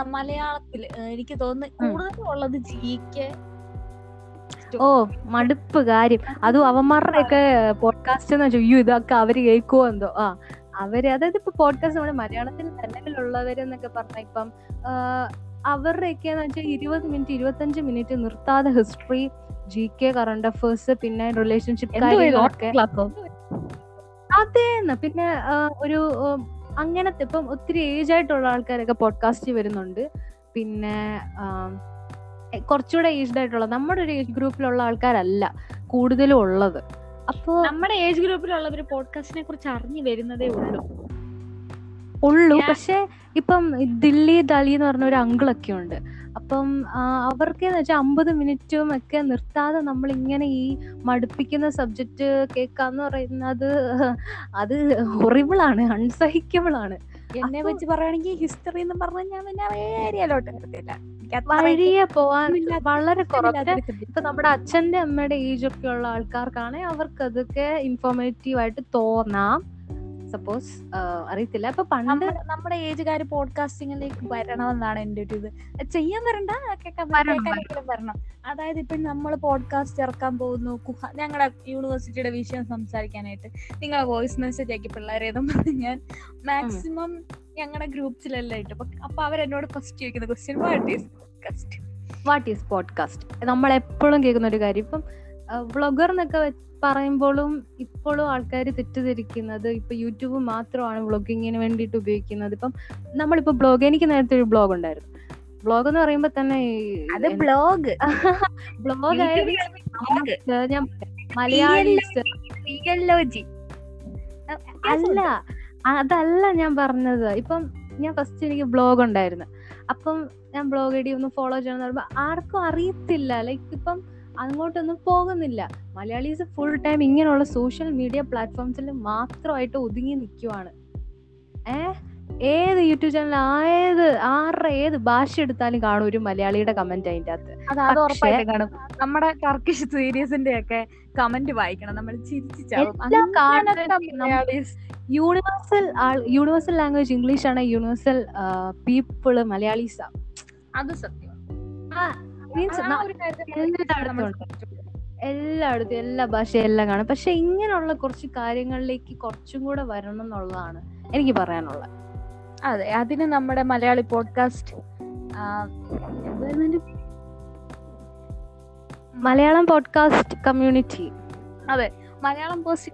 മലയാളത്തിൽ എനിക്ക് തോന്നുന്നു. കൂടുതലും ഉള്ളത് ജി ഓ മടുപ്പ് കാര്യം. അതും അവന്മാരുടെ ഒക്കെ പോഡ്കാസ്റ്റ് എന്ന് വെച്ചാൽ അയ്യോ ഇതൊക്കെ അവർ കേൾക്കുമോ എന്തോ. ആ. അവർ അതായത് ഇപ്പൊ പോഡ്കാസ്റ്റ് നമ്മുടെ മലയാളത്തിൽ തന്നെ ഉള്ളവരെന്നൊക്കെ പറഞ്ഞ ഇപ്പം അവരുടെയൊക്കെ എന്ന് വെച്ചാൽ ഇരുപത് മിനിറ്റ് ഇരുപത്തഞ്ച് മിനിറ്റ് നിർത്താതെ history G K current affairs പിന്നെ റിലേഷൻഷിപ്പ് കാര്യങ്ങളൊക്കെ. അതേന്ന്. പിന്നെ ഒരു അങ്ങനത്തെ ഇപ്പം ഒത്തിരി ഏജ് ആയിട്ടുള്ള ആൾക്കാരൊക്കെ പോഡ്കാസ്റ്റ് വരുന്നുണ്ട്. പിന്നെ കുറച്ചുകൂടെ ഏജ്ഡ് ആയിട്ടുള്ള നമ്മുടെ ഒരു ഏജ് ഗ്രൂപ്പിലുള്ള ആൾക്കാരല്ല കൂടുതലും ഉള്ളത്. അപ്പോ നമ്മുടെ ഏജ് ഗ്രൂപ്പിലുള്ളവർ പോഡ്കാസ്റ്റിനെ കുറിച്ച് അറിഞ്ഞു വരുന്നതേ ഉള്ളൂ. ഉള്ളൂ. പക്ഷെ ഇപ്പം ദില്ലി ദലി എന്ന് പറഞ്ഞ ഒരു അങ്കിളൊക്കെ ഉണ്ട് അപ്പം അവർക്ക് എന്ന് വെച്ചാൽ അമ്പത് മിനിറ്റും ഒക്കെ നിർത്താതെ നമ്മൾ ഇങ്ങനെ ഈ മടുപ്പിക്കുന്ന സബ്ജക്റ്റ് കേൾക്കാന്ന് പറയുന്നത് അത് ഹൊറിബിൾ ആണ് അൺസഹിക്കബിൾ ആണ്. എന്നെ വെച്ച് പറയുകയാണെങ്കിൽ ഹിസ്റ്ററി എന്ന് പറഞ്ഞാൽ ഞാൻ പിന്നെ ഏരിയയിലോട്ട് അത്ര വഴിയെ പോവാൻ വളരെ കുറച്ച് ഇപ്പൊ നമ്മുടെ അച്ഛന്റെ അമ്മയുടെ ഏജ് ഒക്കെ ഉള്ള ആൾക്കാർക്കാണെങ്കിൽ അവർക്ക് അതൊക്കെ ഇൻഫോർമേറ്റീവ് ആയിട്ട് തോന്നാം. സപ്പോസ് അറിയത്തില്ല. അപ്പൊ പണ്ട് നമ്മുടെ ഏജുകാർ പോഡ്കാസ്റ്റിങ്ങിലേക്ക് വരണമെന്നാണ് എന്റെ ഒരു ഇത്. ചെയ്യാൻ വരണ്ട വരണം, കേൾക്കാനെങ്കിലും വരണം. അതായത് ഇപ്പൊ നമ്മൾ പോഡ്കാസ്റ്റ് ഇറക്കാൻ പോകുന്നു ഞങ്ങളുടെ യൂണിവേഴ്സിറ്റിയുടെ വിഷയം സംസാരിക്കാനായിട്ട്. നിങ്ങളെ വോയിസ് മെസ്സേജ് ആക്കി പിള്ളേരെ ഞാൻ മാക്സിമം ഞങ്ങളുടെ ഗ്രൂപ്പ്സിലെല്ലാം ഇട്ടു അപ്പൊ അവരെന്നോട് ഫസ്റ്റ് ചോദിക്കുന്ന question what is podcast what is podcast നമ്മൾ എപ്പോഴും കേൾക്കുന്ന ഒരു കാര്യം. ഇപ്പം വ്ളോഗർ എന്നൊക്കെ പറയുമ്പോഴും ഇപ്പോഴും ആൾക്കാർ തെറ്റിദ്ധരിക്കുന്നത് ഇപ്പൊ യൂട്യൂബ് മാത്രമാണ് വ്ളോഗിങ്ങിന് വേണ്ടിയിട്ട് ഉപയോഗിക്കുന്നത്. ഇപ്പം നമ്മളിപ്പോ ബ്ലോഗ് എനിക്ക് നേരത്തെ ഒരു ബ്ലോഗ് ഉണ്ടായിരുന്നു. ബ്ലോഗ് എന്ന് പറയുമ്പോ തന്നെ അത് ബ്ലോഗ് ബ്ലോഗ് ഞാൻ റിയലോജി അല്ല അതല്ല ഞാൻ പറഞ്ഞത്. ഇപ്പം ഞാൻ ഫസ്റ്റ് എനിക്ക് ബ്ലോഗ് ഉണ്ടായിരുന്നു. അപ്പം ഞാൻ ബ്ലോഗ് ഐഡി ഒന്ന് ഫോളോ ചെയ്യണം പറയുമ്പോൾ ആർക്കും അറിയത്തില്ല. ലൈക്ക് ഇപ്പം അങ്ങോട്ടൊന്നും പോകുന്നില്ല. മലയാളീസ് ഫുൾ ടൈം ഇങ്ങനെയുള്ള സോഷ്യൽ മീഡിയ പ്ലാറ്റ്ഫോംസിൽ മാത്രമായിട്ട് ഒതുങ്ങി നിൽക്കുവാണ് ഏ? ഏത് യൂട്യൂബ് ചാനൽ ആയത് ആരുടെ ഏത് ഭാഷ എടുത്താലും കാണും ഒരു മലയാളിയുടെ കമന്റ് അതിന്റെ അകത്ത്. കാണും. നമ്മുടെ ടർക്കിഷ് സീരീസിന്റെ ഒക്കെ കമന്റ് വായിക്കണം. നമ്മൾ യൂണിവേഴ്സൽ യൂണിവേഴ്സൽ ലാംഗ്വേജ് ഇംഗ്ലീഷ് ആണ് യൂണിവേഴ്സൽ പീപ്പിൾ മലയാളീസ് അത് സത്യം. മീൻസ് എല്ലായിടത്തും. എല്ലായിടത്തും എല്ലാ ഭാഷയും എല്ലാം കാണും. പക്ഷെ ഇങ്ങനെയുള്ള കുറച്ച് കാര്യങ്ങളിലേക്ക് കുറച്ചും കൂടെ വരണം എന്നുള്ളതാണ് എനിക്ക് പറയാനുള്ളത്. അതെ അതിന് നമ്മുടെ Malayali podcast Malayalam podcast community അതെ മലയാളം പോസ്റ്റ്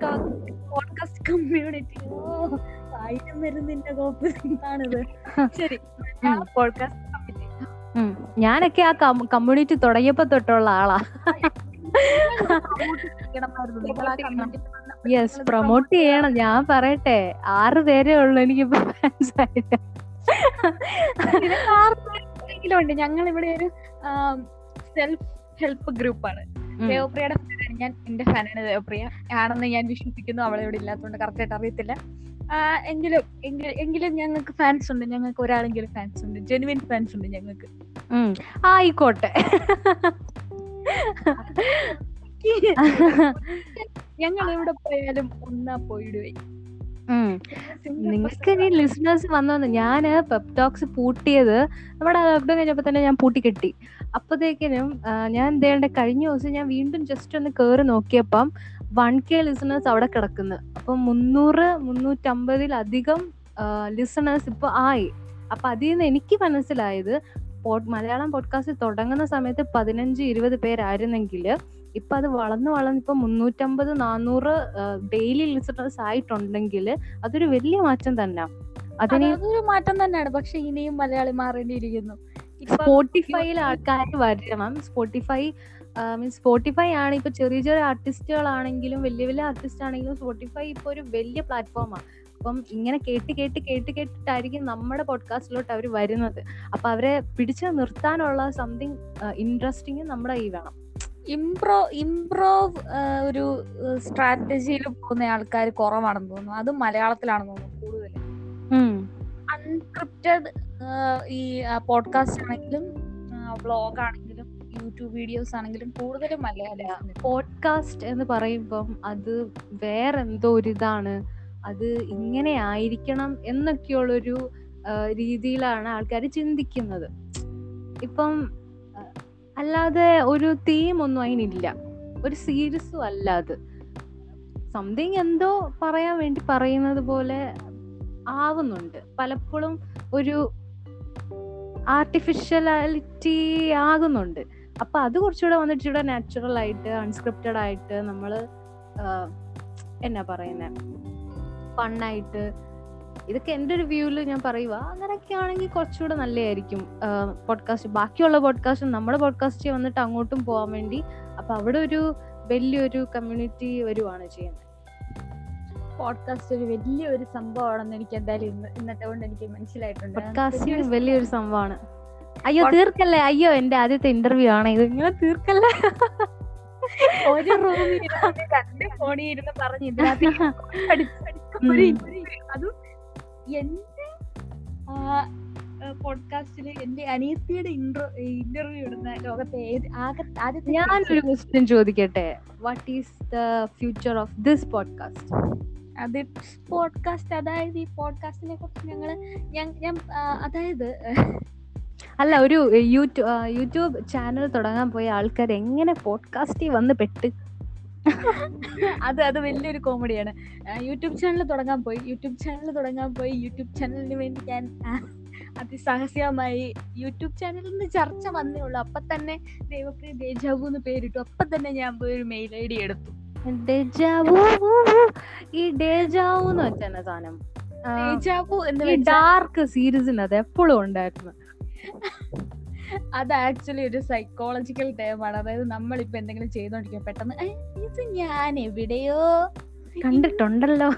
പോഡ്കാസ്റ്റ് കമ്മ്യൂണിറ്റി ഓ ആയിരം വരുന്നതിന്റെ കോപ്പ് എന്താണിത് ശരി പോഡ്കാസ്റ്റ് കമ്മ്യൂണിറ്റി ഞാനൊക്കെ ആ കമ്മ്യൂണിറ്റി തുടങ്ങിയപ്പോ തൊട്ടുള്ള ആളാ. യെസ് പ്രൊമോട്ട് ചെയ്യണം. ഞാൻ പറയട്ടെ ആറ് പേരേ ഉള്ളൂ എനിക്ക് ഫാൻസ് ആയിട്ട്. ഉണ്ട്. ഞങ്ങൾ ഇവിടെ ഒരു സെൽഫ് ഹെൽപ്പ് ഗ്രൂപ്പാണ്. ദേവപ്രിയയുടെ ഫാനാണ് ഞാൻ എന്റെ ഫാനാണ് ദേവപ്രിയ. ആണെന്ന് ഞാൻ വിശ്വസിക്കുന്നു. അവളെ ഇവിടെ ഇല്ലാത്തതുകൊണ്ട് കറക്റ്റ് ആയിട്ട് അറിയത്തില്ല. എങ്കിലും എങ്കിലും ഞങ്ങൾക്ക് ഫാൻസ് ഉണ്ട്. ഞങ്ങൾക്ക് ഒരാളെങ്കിലും ഫാൻസ് ഉണ്ട്. ജെനുവിൻ ഫാൻസ് ഉണ്ട് ഞങ്ങൾക്ക്. ആയിക്കോട്ടെ. ഞങ്ങൾ എവിടെ പോയാലും ഒന്നാ പോയിടുവേ. നിങ്ങൾക്ക് ഇനി ലിസണേഴ്സ് വന്നു ഞാൻ പെപ്റ്റോക്സ് പൂട്ടിയത് നമ്മുടെ ലോക്ക്ഡൌൺ കഴിഞ്ഞപ്പോ തന്നെ ഞാൻ പൂട്ടി കെട്ടി. അപ്പത്തേക്കിനും ആ, ഞാൻ എന്തേണ്ട കഴിഞ്ഞ ദിവസം ഞാൻ വീണ്ടും ജസ്റ്റ് ഒന്ന് കേറി നോക്കിയപ്പം വൺ കെ ലിസണേഴ്സ് അവിടെ കിടക്കുന്നു. അപ്പൊ മുന്നൂറ് മുന്നൂറ്റമ്പതിലധികം ലിസണേഴ്സ് ഇപ്പൊ ആയി. അപ്പൊ അതിൽ നിന്ന് എനിക്ക് മനസ്സിലായത് മലയാളം പോഡ്കാസ്റ്റ് തുടങ്ങുന്ന സമയത്ത് പതിനഞ്ച് ഇരുപത് പേരായിരുന്നെങ്കിൽ ഇപ്പൊ അത് വളർന്ന് വളർന്ന് ഇപ്പൊ മുന്നൂറ്റമ്പത് നാനൂറ് ഡെയിലി ലിസണേഴ്സ് ആയിട്ടുണ്ടെങ്കിൽ അതൊരു വലിയ മാറ്റം തന്നെ. അതിന് അതൊരു മാറ്റം തന്നെയാണ്. പക്ഷെ ഇനിയും മലയാളി മാറേണ്ടിയിരിക്കുന്നു. സ്പോട്ടിഫൈയിൽ ആൾക്കാർ വരണം. സ്പോട്ടിഫൈ മീൻസ് സ്പോട്ടിഫൈ ആണ് ഇപ്പൊ ചെറിയ ചെറിയ ആർട്ടിസ്റ്റുകളാണെങ്കിലും വലിയ വലിയ ആർട്ടിസ്റ്റ് ആണെങ്കിലും സ്പോട്ടിഫൈ ഇപ്പൊ ഒരു വലിയ പ്ലാറ്റ്ഫോമാണ് അപ്പം ഇങ്ങനെ കേട്ട് കേട്ട് കേട്ട് കേട്ടിട്ടായിരിക്കും നമ്മുടെ പോഡ്കാസ്റ്റിലോട്ട് അവർ വരുന്നത്. അപ്പൊ അവരെ പിടിച്ചു നിർത്താനുള്ള സംതിങ് ഇൻട്രസ്റ്റിങ് നമ്മുടെ കയ്യിൽ വേണം. ഇംപ്രോ ഇംപ്രോവ് ഒരു സ്ട്രാറ്റജിയിൽ പോകുന്ന ആൾക്കാർ കുറവാണെന്ന് തോന്നുന്നു. അത് മലയാളത്തിലാണെന്ന് തോന്നുന്നു കൂടുതൽ അൺസ്ക്രിപ്റ്റഡ് ഈ പോഡ്കാസ്റ്റ് ആണെങ്കിലും വ്ളോഗ് ആണെങ്കിലും യൂട്യൂബ് വീഡിയോസ് ആണെങ്കിലും കൂടുതലും മലയാളം പോഡ്കാസ്റ്റ് എന്ന് പറയുമ്പം അത് വേറെന്തോ ഒരു ഇതാണ്. അത് ഇങ്ങനെ ആയിരിക്കണം എന്നൊക്കെയുള്ളൊരു രീതിയിലാണ് ആൾക്കാർ ചിന്തിക്കുന്നത്. ഇപ്പം അല്ലാതെ ഒരു തീം ഒന്നും അതിനില്ല. ഒരു സീരീസും അല്ല അത്. സംതിങ് എന്തോ പറയാൻ വേണ്ടി പറയുന്നത് പോലെ ആവുന്നുണ്ട്. പലപ്പോഴും ഒരു ആർട്ടിഫിഷ്യലാലിറ്റി ആകുന്നുണ്ട്. അപ്പൊ അത് കുറച്ചുകൂടെ വന്നിട്ട് ഇവിടെ നാച്ചുറൽ ആയിട്ട് അൺസ്ക്രിപ്റ്റഡ് ആയിട്ട് നമ്മൾ എന്നാ പറയുന്നത് ഫണ്ണായിട്ട് ഇതൊക്കെ എന്റെ ഒരു വ്യൂവിൽ ഞാൻ പറയുക അങ്ങനെയൊക്കെ ആണെങ്കിൽ കുറച്ചുകൂടെ നല്ലതായിരിക്കും. പോഡ്കാസ്റ്റ് ബാക്കിയുള്ള പോഡ്കാസ്റ്റും നമ്മുടെ പോഡ്കാസ്റ്റ് വന്നിട്ട് അങ്ങോട്ടും പോകാൻ വേണ്ടി. അപ്പൊ അവിടെ ഒരു വലിയൊരു കമ്മ്യൂണിറ്റി വരുവാണ് ചെയ്യുന്നത്. പോഡ്കാസ്റ്റ് ഒരു വലിയൊരു സംഭവമാണെന്ന് എനിക്ക് എന്തായാലും ഇന്ന് ഇന്നത്തെ കൊണ്ട് എനിക്ക് മനസ്സിലായിട്ടുണ്ട്. പോഡ്കാസ്റ്റിംഗ് വലിയൊരു സംഭവമാണ്. അയ്യോ തീർക്കല്ലേ? അയ്യോ എന്റെ ആദ്യത്തെ ഇന്റർവ്യൂ ആണ്. ഇത് ഇങ്ങനെ തീർക്കല്ലേ? ഒരു റൂമിൽ രണ്ട് ഫോണിൽ ഇരുന്ന് പറഞ്ഞു ഇതിനകത്ത് interview. അതും എന്റെ പോഡ്കാസ്റ്റിൽ എന്റെ അനീസിയുടെ ഇന്റർ ഇന്റർവ്യൂ ഇടുന്ന ലോകത്തെ ആദ്യത്തെ ഞാനൊരു ക്വസ്റ്റ്യൻ ചോദിക്കട്ടെ? What is the future of this podcast അത് പോഡ്കാസ്റ്റ് അതായത് ഈ പോഡ്കാസ്റ്റിനെ കുറിച്ച് ഞങ്ങൾ ഞാൻ ഞാൻ അതായത് അല്ല ഒരു യൂട്യൂബ് യൂട്യൂബ് ചാനൽ തുടങ്ങാൻ പോയ ആൾക്കാർ എങ്ങനെ പോഡ്കാസ്റ്റിൽ വന്ന് പെട്ട് അത് അത് വലിയൊരു കോമഡിയാണ്. യൂട്യൂബ് ചാനൽ തുടങ്ങാൻ പോയി. യൂട്യൂബ് ചാനൽ തുടങ്ങാൻ പോയി. യൂട്യൂബ് ചാനലിന് വേണ്ടി ഞാൻ അതിസാഹസികമായി യൂട്യൂബ് ചാനലിൽ നിന്ന് ചർച്ച വന്നേ ഉള്ളൂ. അപ്പൊ തന്നെ ദൈവപ്രിയ ദേജാവു എന്ന് പേരിട്ടു. അപ്പൊ തന്നെ ഞാൻ പോയി ഒരു മെയിൽ ഐ ഡി എടുത്തു. ഈ ഡേജാവു എന്ന് വെച്ചാൽ സാധനം? ഡാർക്ക് സീരീസിന് അത് എപ്പോഴും ഉണ്ടായിരുന്നു. അത് ആക്ച്വലി ഒരു സൈക്കോളജിക്കൽ ടേം ആണ് അതായത് നമ്മളിപ്പോ എന്തെങ്കിലും ചെയ്തോണ്ടിരിക്കും പെട്ടെന്ന് "ഏ, ഇത് ഞാൻ എവിടെയോ. കണ്ടിട്ടുണ്ടല്ലോ.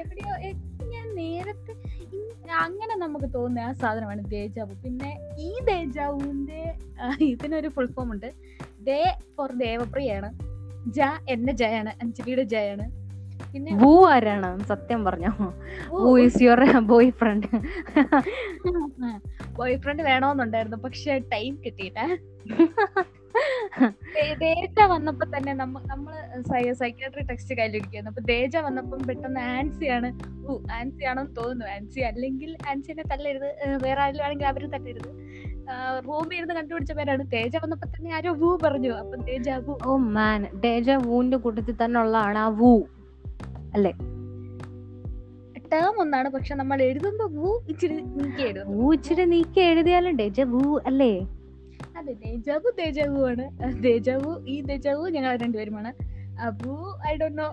എവിടെയോ ഞാൻ നേരത്തെ. അങ്ങനെ നമുക്ക് തോന്നുന്ന ആ സാധനമാണ് ദേജാവു. പിന്നെ ഈ ദേജാവുവിന്റെ ഇതിനൊരു ഫുൾ ഫോം ഉണ്ട്. ദേ ഫോർ ദേവപ്രിയാണ്. ജ എന്റെ ജയാണ്. അഞ്ജലിയുടെ ജയാണ്. പിന്നെ വൂ ആരാണ്? സത്യം പറഞ്ഞോ. Who is your boyfriend boyfriend വേണമെന്നുണ്ടായിരുന്നു പക്ഷെ ടൈം കിട്ടിയില്ല. ദേ- ദേജ വന്നപ്പോ തന്നെ നമ്മ നമ്മൾ സൈക്കാട്രി ടെക്സ്റ്റ് കയ്യിലിരിക്കുന്നു അപ്പൊ ദേജ വന്നപ്പം പെട്ടെന്ന് ആൻസിയാണ് ഓ ആൻസി ആണെന്ന് തോന്നുന്നു. ആൻസി അല്ലെങ്കിൽ ആൻസിനെ തല്ലരുത്. വേറെ ആരും ആണെങ്കിൽ അവർ തല്ലരുത്. റൂമിൽ ഇരുന്ന് കണ്ടുപിടിച്ച പേരാണ് തേജ വന്നപ്പോ തന്നെ ആരോ വൂ പറഞ്ഞു. അപ്പൊ Teja woo. Oh man. Teja വൂന്റെ കൂട്ടത്തിൽ തന്നെ ഉള്ളതാണ് ആ വൂ. അല്ലേ? ടേം ഒന്നാണ്. പക്ഷെ നമ്മൾ എഴുതുമ്പോ വൂ ഇച്ചിരി നീക്കി എഴുതും വൂ ഇച്ചിരി നീക്കി എഴുതിയാലും ഡേജ വൂ അല്ലേ? അതെ ദേജാവു ദേജാവു ആണ്. ദേജാവു ഈ ദേജാവു ഞങ്ങൾ രണ്ടുപേരുമാണ്. അപ്പോ ഐ ഡോ നോ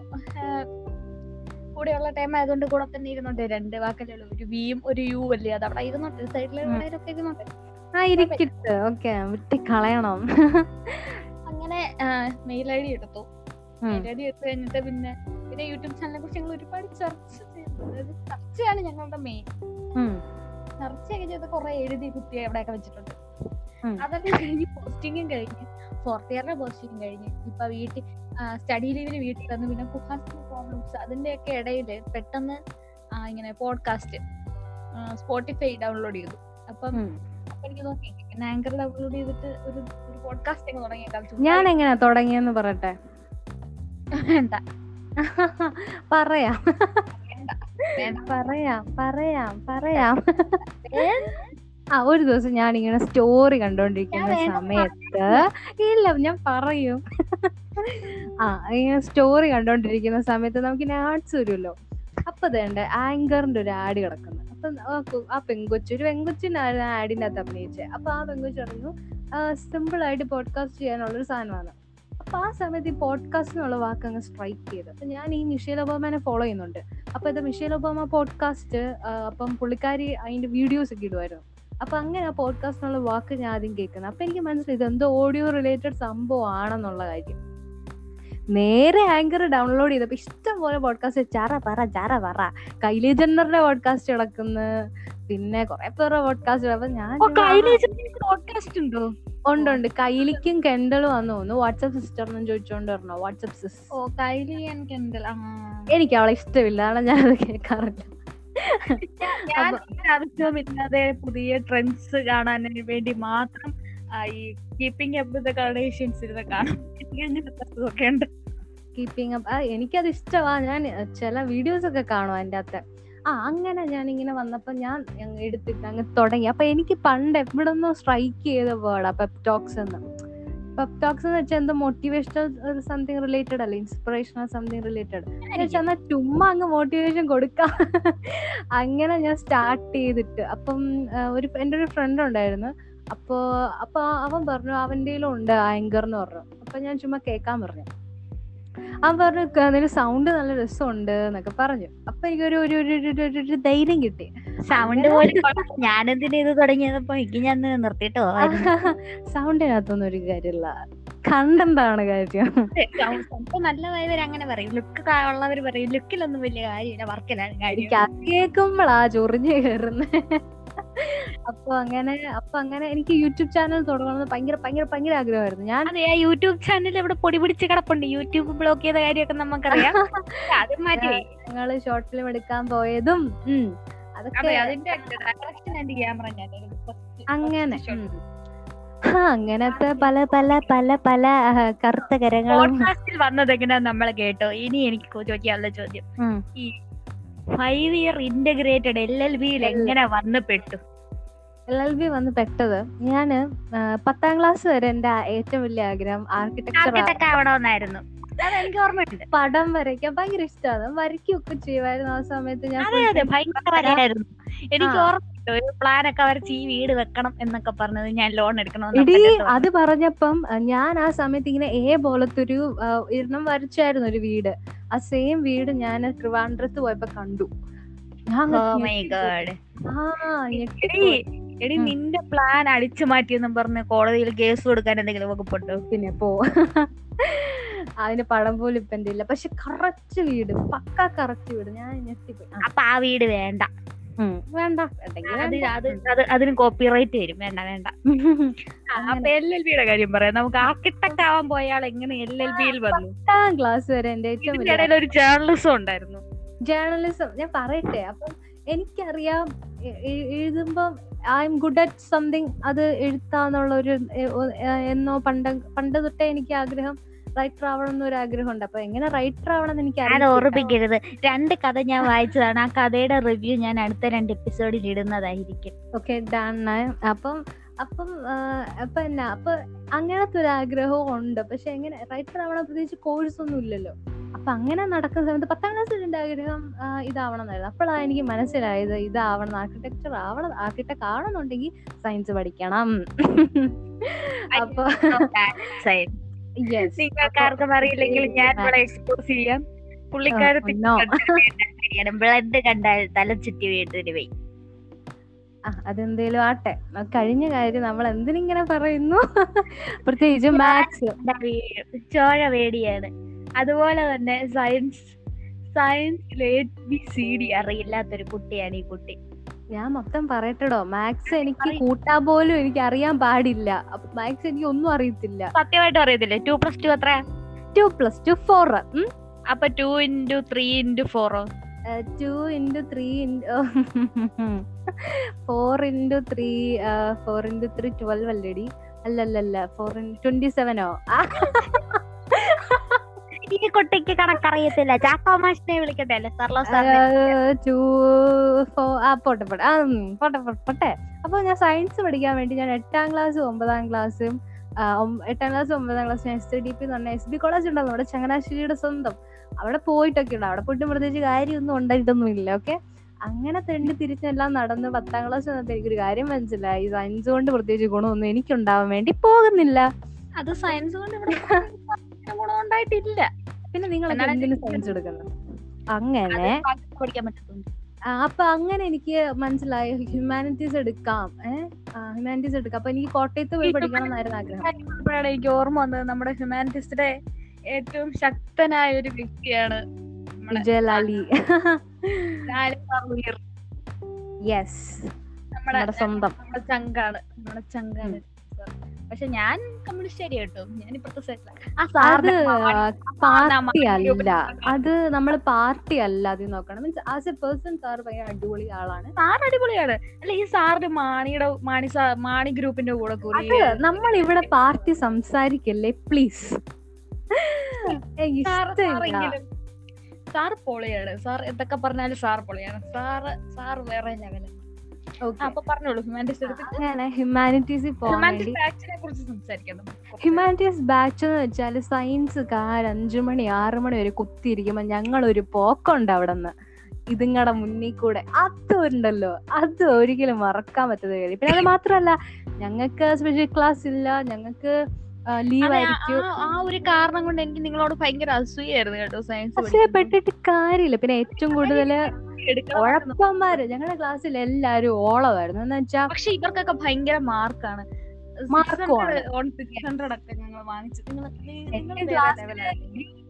കൂടെയുള്ള ടൈം ആയതുകൊണ്ട് കൂടെ തന്നെ ഇരുന്നോട്ടെ. രണ്ട് വാക്കല്ലേ ഉള്ളൂ. ഒരു വിയും ഒരു യു അല്ലേ? അത് അവിടെ ഇരുന്നോട്ടെ. സൈഡിലെ ഒക്കെ ഇരുന്നോട്ടെ. ആ ഇരിക്കട്ടെ. ഓക്കെ വിട്ടി കളയണം അങ്ങനെ മെയിൽ ഐ ഡി എടുത്തു. മെയിൽ ഐ ഡി എടുത്തു കഴിഞ്ഞിട്ട് പിന്നെ പിന്നെ യൂട്യൂബ് ചാനലിനെ കുറിച്ച് ഞങ്ങൾ ഒരുപാട് ചർച്ച ചെയ്തു. ചർച്ചയാണ് ഞങ്ങളുടെ മെയിൻ. ചർച്ചയൊക്കെ ചെയ്ത് കുറെ എഴുതി കുത്തി എവിടെയൊക്കെ വെച്ചിട്ടുണ്ട്. അതൊക്കെ കഴിഞ്ഞ് പോസ്റ്റിങ്ങും കഴിഞ്ഞ് ഫോർത്ത് ഇയറിലെ പോസ്റ്റിങ്ങും കഴിഞ്ഞ്. ഇപ്പൊ വീട്ടിൽ സ്റ്റഡി ലീവിന് വീട്ടിൽ വന്ന് പിന്നെ കുഹാസിന്റെ പ്രോബ്ലംസ് അതിന്റെയൊക്കെ ഇടയിൽ പെട്ടെന്ന് ഇങ്ങനെ പോഡ്കാസ്റ്റ് സ്പോട്ടിഫൈ ഡൗൺലോഡ് ചെയ്തു. അപ്പം എനിക്ക് നോക്കി ആങ്കർ ഡൗൺലോഡ് ചെയ്തിട്ട് ഒരു ഒരു പോഡ്കാസ്റ്റ് അങ്ങ് തുടങ്ങിയേക്കാം. ഞാൻ എങ്ങനെ തുടങ്ങിയെന്ന് പറയട്ടെ? വേണ്ട. പറയാം. പറയാം പറയാം പറയാം. വേണ്ട. ആ ഒരു ദിവസം ഞാൻ ഇങ്ങനെ സ്റ്റോറി കണ്ടോണ്ടിരിക്കുന്ന സമയത്ത് ഇല്ല ഞാൻ പറയും. ആ ഇങ്ങനെ സ്റ്റോറി കണ്ടോണ്ടിരിക്കുന്ന സമയത്ത് നമുക്ക് ഇനി ആർട്സ് വരുമല്ലോ അപ്പൊ വേണ്ട ആങ്കറിന്റെ ഒരു ആഡ് കിടക്കുന്നു. അപ്പൊ ആ ആ പെങ്കൊച്ചു ഒരു പെങ്കൊച്ചിനായിരുന്നു ആഡിന്റെ അകത്ത് അഭിനയിച്ചത് അപ്പൊ ആ പെങ്കൊച്ചു പറഞ്ഞു സിമ്പിൾ ആയിട്ട് പോഡ്കാസ്റ്റ് ചെയ്യാനുള്ള ഒരു സാധനമാണ്. അപ്പൊ ആ സമയത്ത് ഈ പോഡ്കാസ്റ്റ് എന്നുള്ള വാക്ക് അങ്ങ് സ്ട്രൈക്ക് ചെയ്തു. അപ്പൊ ഞാൻ ഈ മിഷേൽ ഒബാമനെ ഫോളോ ചെയ്യുന്നുണ്ട്. അപ്പൊ ഇത് മിഷേൽ ഒബാമ പോഡ്കാസ്റ്റ് അപ്പം പുള്ളിക്കാരി അതിന്റെ വീഡിയോസ് ഒക്കെ ഇടുമായിരുന്നു അപ്പൊ അങ്ങനെ ആ പോഡ്കാസ്റ്റ് എന്നുള്ള വാക്ക് ഞാൻ ആദ്യം കേൾക്കുന്നത്. അപ്പൊ എനിക്ക് മനസ്സിലായി ഇത് എന്തോ ഓഡിയോ റിലേറ്റഡ് സംഭവം ആണെന്നുള്ള കാര്യം. നേരെ ആങ്കർ ഡൗൺലോഡ് ചെയ്തപ്പോ ഇഷ്ടം പോലെ പോഡ്കാസ്റ്റ് ചാറ പറ ചാറ പറ. കൈലി ജന്നറിന്റെ പോഡ്കാസ്റ്റ് കിടക്കുന്നു പിന്നെ കുറെ പേരുടെ പോഡ്കാസ്റ്റ് അപ്പൊ ഞാൻ പോഡ്കാസ്റ്റ് ഉണ്ടോ? ഉണ്ട് ഉണ്ട്. കൈലിക്കും കെൻഡലും വന്നു തോന്നുന്നു. വാട്സപ്പ് സിസ്റ്റർ എന്നും ചോദിച്ചോണ്ട് വരണോ? വാട്സപ്പ് സിസ്റ്റർ എനിക്ക് അവളെ ഇഷ്ടമില്ല. അതാണ് ഞാനത് കേൾക്കാറില്ല ഞാൻ ആവശ്യമില്ലാതെ പുതിയ ട്രെൻഡ്സ് കാണാൻ വേണ്ടി മാത്രം ഈ കീപ്പിംഗ് അപ്പ് വിത്ത് കണ്ടീഷൻസ് ഇരുന്ന് കാണും. ഉണ്ട്. കീപ്പിംഗ് അപ്പ് എനിക്കത് ഇഷ്ടമാണ് ഞാൻ ചില വീഡിയോസ് ഒക്കെ കാണും അതിന്റെ അകത്ത്. ആ അങ്ങനെ ഞാൻ ഇങ്ങനെ വന്നപ്പോൾ ഞാൻ എടുത്തിട്ട് അങ്ങ് തുടങ്ങി. അപ്പൊ എനിക്ക് പണ്ട് എവിടെ നിന്നോ സ്ട്രൈക്ക് ചെയ്ത വേർഡാ പെപ്റ്റോക്സ് എന്ന്. പെപ്റ്റോക്സ് എന്ന് വെച്ചാൽ എന്തോ മോട്ടിവേഷണൽ സംതിങ് റിലേറ്റഡ് അല്ലേ? ഇൻസ്പിറേഷണൽ സംതിങ് റിലേറ്റഡ് എന്നാ ചുമ്മാ അങ്ങ് മോട്ടിവേഷൻ കൊടുക്കാം. അങ്ങനെ ഞാൻ സ്റ്റാർട്ട് ചെയ്തിട്ട്. അപ്പം ഒരു എന്റെ ഒരു ഫ്രണ്ട് ഉണ്ടായിരുന്നു. അപ്പോ അപ്പൊ അവൻ പറഞ്ഞു അവന്റെ ഉണ്ട് ആങ്കർ എന്ന് പറഞ്ഞു. അപ്പൊ ഞാൻ ചുമ്മാ കേൾക്കാൻ പറഞ്ഞു. അവൻ പറഞ്ഞു അതിന് സൗണ്ട് നല്ല രസമുണ്ട് എന്നൊക്കെ പറഞ്ഞു. അപ്പൊ എനിക്കൊരു ഒരു ഒരു- ധൈര്യം കിട്ടി. സൗണ്ട് ഞാനെന്തിനാ ഇത് എനിക്ക് ഞാൻ നിർത്തിട്ടോ സൗണ്ടിനകത്തൊന്നും ഒരു കാര്യമില്ല. കണ്ടെന്താണ് കാര്യം? നല്ല നല്ലതായവർ അങ്ങനെ പറയും. ലുക്ക് ഉള്ളവർ പറയും ലുക്കിലൊന്നും വലിയ കാര്യമില്ല. വർക്കിലാണ് കാര്യം. കേൾക്കുമ്പോഴാ ചൊറിഞ്ഞ് കയറുന്നത് അപ്പൊ അങ്ങനെ അപ്പൊ അങ്ങനെ എനിക്ക് യൂട്യൂബ് ചാനൽ തുടങ്ങണമെന്ന് ഭയങ്കര ഭയങ്കര ഭയങ്കര ആഗ്രഹമായിരുന്നു. ഞാൻ അതെ ആ യൂട്യൂബ് ചാനൽ ഇവിടെ പൊടി പിടിച്ച് കിടപ്പുണ്ട്. യൂട്യൂബ് ബ്ലോക്ക് ചെയ്ത കാര്യമൊക്കെ നമുക്കറിയാം. അത് മാറ്റി ഞങ്ങൾ ഷോർട്ട് ഫിലിം എടുക്കാൻ പോയതും അതൊക്കെ അങ്ങനെ. അങ്ങനത്തെ പല പല പല പല കറുത്ത കരങ്ങളും. വന്നത് എങ്ങനെയാ നമ്മളെ കേട്ടോ. ഇനി എനിക്ക് ചോദിക്കാനുള്ള ചോദ്യം. ഈ five year integrated L L ബിയിൽ എങ്ങനെ വന്ന് പെട്ടു? എൽ എൽ ബി വന്ന് പെട്ടത്. ഞാൻ പത്താം ക്ലാസ് വരെ എന്റെ ഏറ്റവും വലിയ ആഗ്രഹം ആർക്കിടെക്ചർ ആവണമെന്നായിരുന്നു എനിക്ക് ഓർമ്മയുണ്ട്. പടം വരയ്ക്കാൻ ഭയങ്കര ഇഷ്ടമാണ് വരയ്ക്കുകയൊക്കെ ചെയ്യുമായിരുന്നു ആ സമയത്ത് ഞാൻ എനിക്ക് ആ. ഒരു പ്ലാൻ ഒക്കെ വരച്ച് ഈ വീട് വെക്കണം എന്നൊക്കെ പറഞ്ഞത് ഞാൻ ലോൺ എടി എടുക്കണം അത് പറഞ്ഞപ്പം ഞാൻ ആ സമയത്ത് ഇങ്ങനെ എ പോലത്തെ ഒരു ഇരണം വരച്ചായിരുന്നു ഒരു വീട്. ആ സെയിം വീട് ഞാൻ ട്രിവാൻഡ്രത്ത് പോയപ്പോ കണ്ടു. ആ എടി നിന്റെ പ്ലാൻ അടിച്ചു മാറ്റിയെന്നും പറഞ്ഞ് കോടതിയിൽ കേസ് കൊടുക്കാൻ എന്തെങ്കിലും വകുപ്പുണ്ടോ പിന്നെ പോ. അതിന് പടം പോലും ഇപ്പൊ എന്റെ ഇല്ല. പക്ഷെ കറക്റ്റ് വീട് പക്ക കറക്റ്റ് വീട്. ഞാൻ ഞെട്ടിപ്പോയി. അപ്പൊ ആ വീട് വേണ്ട. വേണ്ട. അതിന് കോപ്പിറൈറ്റ് വരും. വേണ്ട വേണ്ട. അപ്പൊ എൽ എൽ ബിയുടെ കാര്യം പറയാം. നമുക്ക് ആർക്കിടെക്ട് ആവാൻ പോയാൽ എങ്ങനെ എൽ എൽ ബിയിൽ വന്നു? പത്താം ക്ലാസ് വരെ എന്റെ ഏറ്റവും ഇടയിൽ ഒരു ജേർണലിസം ഉണ്ടായിരുന്നു. ജേർണലിസം ഞാൻ പറയട്ടെ. അപ്പം എനിക്കറിയാം എഴുതുമ്പോ I am good at something അത് എഴുത്താന്നുള്ള ഒരു എന്നോ പണ്ട് പണ്ട് തൊട്ടേ എനിക്ക് ആഗ്രഹം റൈറ്റർ ആവണം എന്നൊരു ആഗ്രഹം ഉണ്ട് അപ്പൊ എങ്ങനെ റൈറ്റർ ആവണം എന്ന് എനിക്ക് അത് ഓർപ്പിക്കരുത് രണ്ട് കഥ ഞാൻ വായിച്ചതാണ്. ആ കഥയുടെ റിവ്യൂ ഞാൻ അടുത്ത രണ്ട് എപ്പിസോഡിൽ ഇടുന്നതായിരിക്കും. ഓക്കെ ഡൺ അപ്പം അപ്പം അപ്പൊ എന്നാ അപ്പൊ അങ്ങനത്തെ ഒരു ആഗ്രഹവും ഉണ്ട്. പക്ഷെ എങ്ങനെ റൈറ്റർ ആവണം പ്രത്യേകിച്ച് കോഴ്സ് ഒന്നും ഇല്ലല്ലോ. അപ്പൊ അങ്ങനെ നടക്കുന്ന സമയത്ത് പത്താം ക്ലാസ് എന്റെ ആഗ്രഹം ഇതാവണം എന്നായിരുന്നു. അപ്പോഴാണ് എനിക്ക് മനസ്സിലായത് ഇതാവണം ആർക്കിടെക്ചർ ആവണം ആർക്കിടെക്ട് ആവണമെന്നുണ്ടെങ്കിൽ സയൻസ് പഠിക്കണം. അപ്പൊ yes. നിങ്ങൾക്ക് ആർക്കും അറിയില്ലെങ്കിൽ ഞാൻ ഇവിടെ എക്സ്പോസ് ചെയ്യാം. പുള്ളിക്കാരത്തി. ബ്ലഡ് കണ്ടാൽ തല ചുറ്റി വീട്ടിന് പോയി അതെന്തേലും ആട്ടെ. കഴിഞ്ഞ കാര്യം നമ്മൾ എന്തിനിങ്ങനെ പറയുന്നു? പ്രത്യേകിച്ച് മാത്സ്. ചോഴ പേടിയാണ്. അതുപോലെ തന്നെ സയൻസ് സയൻസിലെ എ ബി സി ഡി അറിയില്ലാത്തൊരു കുട്ടിയാണ് ഈ കുട്ടി. ഞാൻ മൊത്തം പറയട്ടെടോ. മാത്സ് എനിക്ക് കൂട്ടാൻ പോലും എനിക്ക് അറിയാൻ പാടില്ല. മാത്സ് എനിക്ക് ഒന്നും അറിയത്തില്ല. സത്യമായിട്ട് അറിയത്തില്ല. ടു പ്ലസ് ടു എത്ര ടു പ്ലസ് ടു ഫോർ. അപ്പൊ two into three into ഫോറോ? Two into three into four into three four into three twelve അല്ലേടി. അല്ലല്ലല്ല ഫോർ ഇന്റു ട്വന്റി സെവനോ? ഈ കുട്ടിക്ക് കണക്കറിയത്തില്ല. ചാക്കോ മാഷിനെ വിളിക്കട്ടെ അല്ലേ? സർലോ ആ പോട്ടെ പോട്ടെ. ആ പോട്ടെ പോട്ടെ, പോട്ടെ. അപ്പൊ ഞാൻ സയൻസ് പഠിക്കാൻ വേണ്ടി ഞാൻ എട്ടാം ക്ലാസ്സും ഒമ്പതാം ക്ലാസ്സും എട്ടാം ക്ലാസ് ഒമ്പതാം ക്ലാസ് എസ് ഡി പി എന്ന് പറഞ്ഞാൽ എസ് ബി കോളേജ് ഉണ്ടല്ലോ നമ്മുടെ ചങ്ങനാശ്ശേരിയുടെ സ്വന്തം. അവിടെ പോയിട്ടൊക്കെ ഉണ്ട് അവിടെ പോയിട്ട് പ്രത്യേകിച്ച് കാര്യമൊന്നും ഉണ്ടായിട്ടൊന്നും ഇല്ല ഓക്കെ? അങ്ങനെ തെണ്ടി തിരിച്ചെല്ലാം നടന്ന് പത്താം ക്ലാസ് വന്നപ്പോൾ എനിക്കൊരു കാര്യം മനസ്സിലായി. സയൻസ് കൊണ്ട് പ്രത്യേകിച്ച് ഗുണമൊന്നും എനിക്കുണ്ടാവാൻ വേണ്ടി പോകുന്നില്ല. അത് സയൻസ് കൊണ്ട് ഗുണം ഉണ്ടായിട്ടില്ല പിന്നെ നിങ്ങൾ സയൻസ് എടുക്കുന്നത്? അങ്ങനെ പഠിക്കാൻ പറ്റത്തുണ്ട് അപ്പൊ അങ്ങനെ എനിക്ക് മനസ്സിലായി. ഹ്യൂമാനിറ്റീസ് എടുക്കാം. ഹ്യൂമാനിറ്റീസ് എടുക്കാം. അപ്പൊ എനിക്ക് കോട്ടയത്ത് പോയി പഠിക്കണം എന്നായിരുന്നു ആഗ്രഹം. എനിക്ക് ഓർമ്മ വന്നത്. നമ്മുടെ ഹ്യൂമാനിറ്റീസിന്റെ ഏറ്റവും ശക്തനായ ഒരു വ്യക്തിയാണ് ജലാലി യെസ് നമ്മുടെ സ്വന്തം. നമ്മുടെ ചങ്കാണ്. നമ്മുടെ ചങ്കാണ്. പക്ഷെ ഞാൻ കമ്മ്യൂണിസ്റ്റ് കേട്ടോ. ഞാൻ ഇപ്പുറത്തെ പാർട്ടി അല്ല. അത് നമ്മൾ പാർട്ടി അല്ല അത് നോക്കണം. Means as a person sir ഭയങ്കര അടിപൊളി ആളാണ്. സാർ അടിപൊളിയാണ്. അല്ല ഈ സാറിന്റെ മാണിയുടെ മാണി മാണി ഗ്രൂപ്പിന്റെ കൂടെ കൂടി നമ്മൾ ഇവിടെ പാർട്ടി സംസാരിക്കല്ലേ? പ്ലീസ് സാർ പൊളിയാണ്. സാർ എന്തൊക്കെ പറഞ്ഞാലും സാർ പൊളിയാണ്. സാറ് സാർ വേറെ ലെവലാണ്. അപ്പൊ പറഞ്ഞോളൂ ഹ്യൂമാനിറ്റീസ് ഹ്യൂമാനിറ്റീസിൽ ഹ്യൂമാനിറ്റീസ് ബാച്ച് എന്ന് വെച്ചാൽ സയൻസ് കാർ അഞ്ചു മണി ആറു മണി വരെ കുത്തിയിരിക്കുമ്പോ ഞങ്ങൾ ഒരു പോക്കുണ്ട് അവിടെ നിന്ന് ഇതുങ്ങളുടെ മുന്നിൽ കൂടെ. അതുണ്ടല്ലോ അത് ഒരിക്കലും മറക്കാൻ പറ്റാത്ത കാര്യം. പിന്നെ അത് മാത്രമല്ല ഞങ്ങൾക്ക് സ്പെഷ്യൽ ക്ലാസ് ഇല്ല. ഞങ്ങൾക്ക് ലീവ് ആയിരിക്കും. ആ- ഒരു കാരണം കൊണ്ട് എനിക്ക് നിങ്ങളോട് ഭയങ്കര അസൂയായിരുന്നു കേട്ടോ സയൻസ് പക്ഷേ പെട്ടിട്ട് കാര്യമില്ല. പിന്നെ ഏറ്റവും കൂടുതൽ ഉഴപ്പന്മാര് ഞങ്ങളുടെ ക്ലാസ്സിൽ എല്ലാരും ഓളമായിരുന്നു. എന്ന് വെച്ചാ പക്ഷെ ഇവർക്കൊക്കെ ഭയങ്കര മാർക്കാണ്.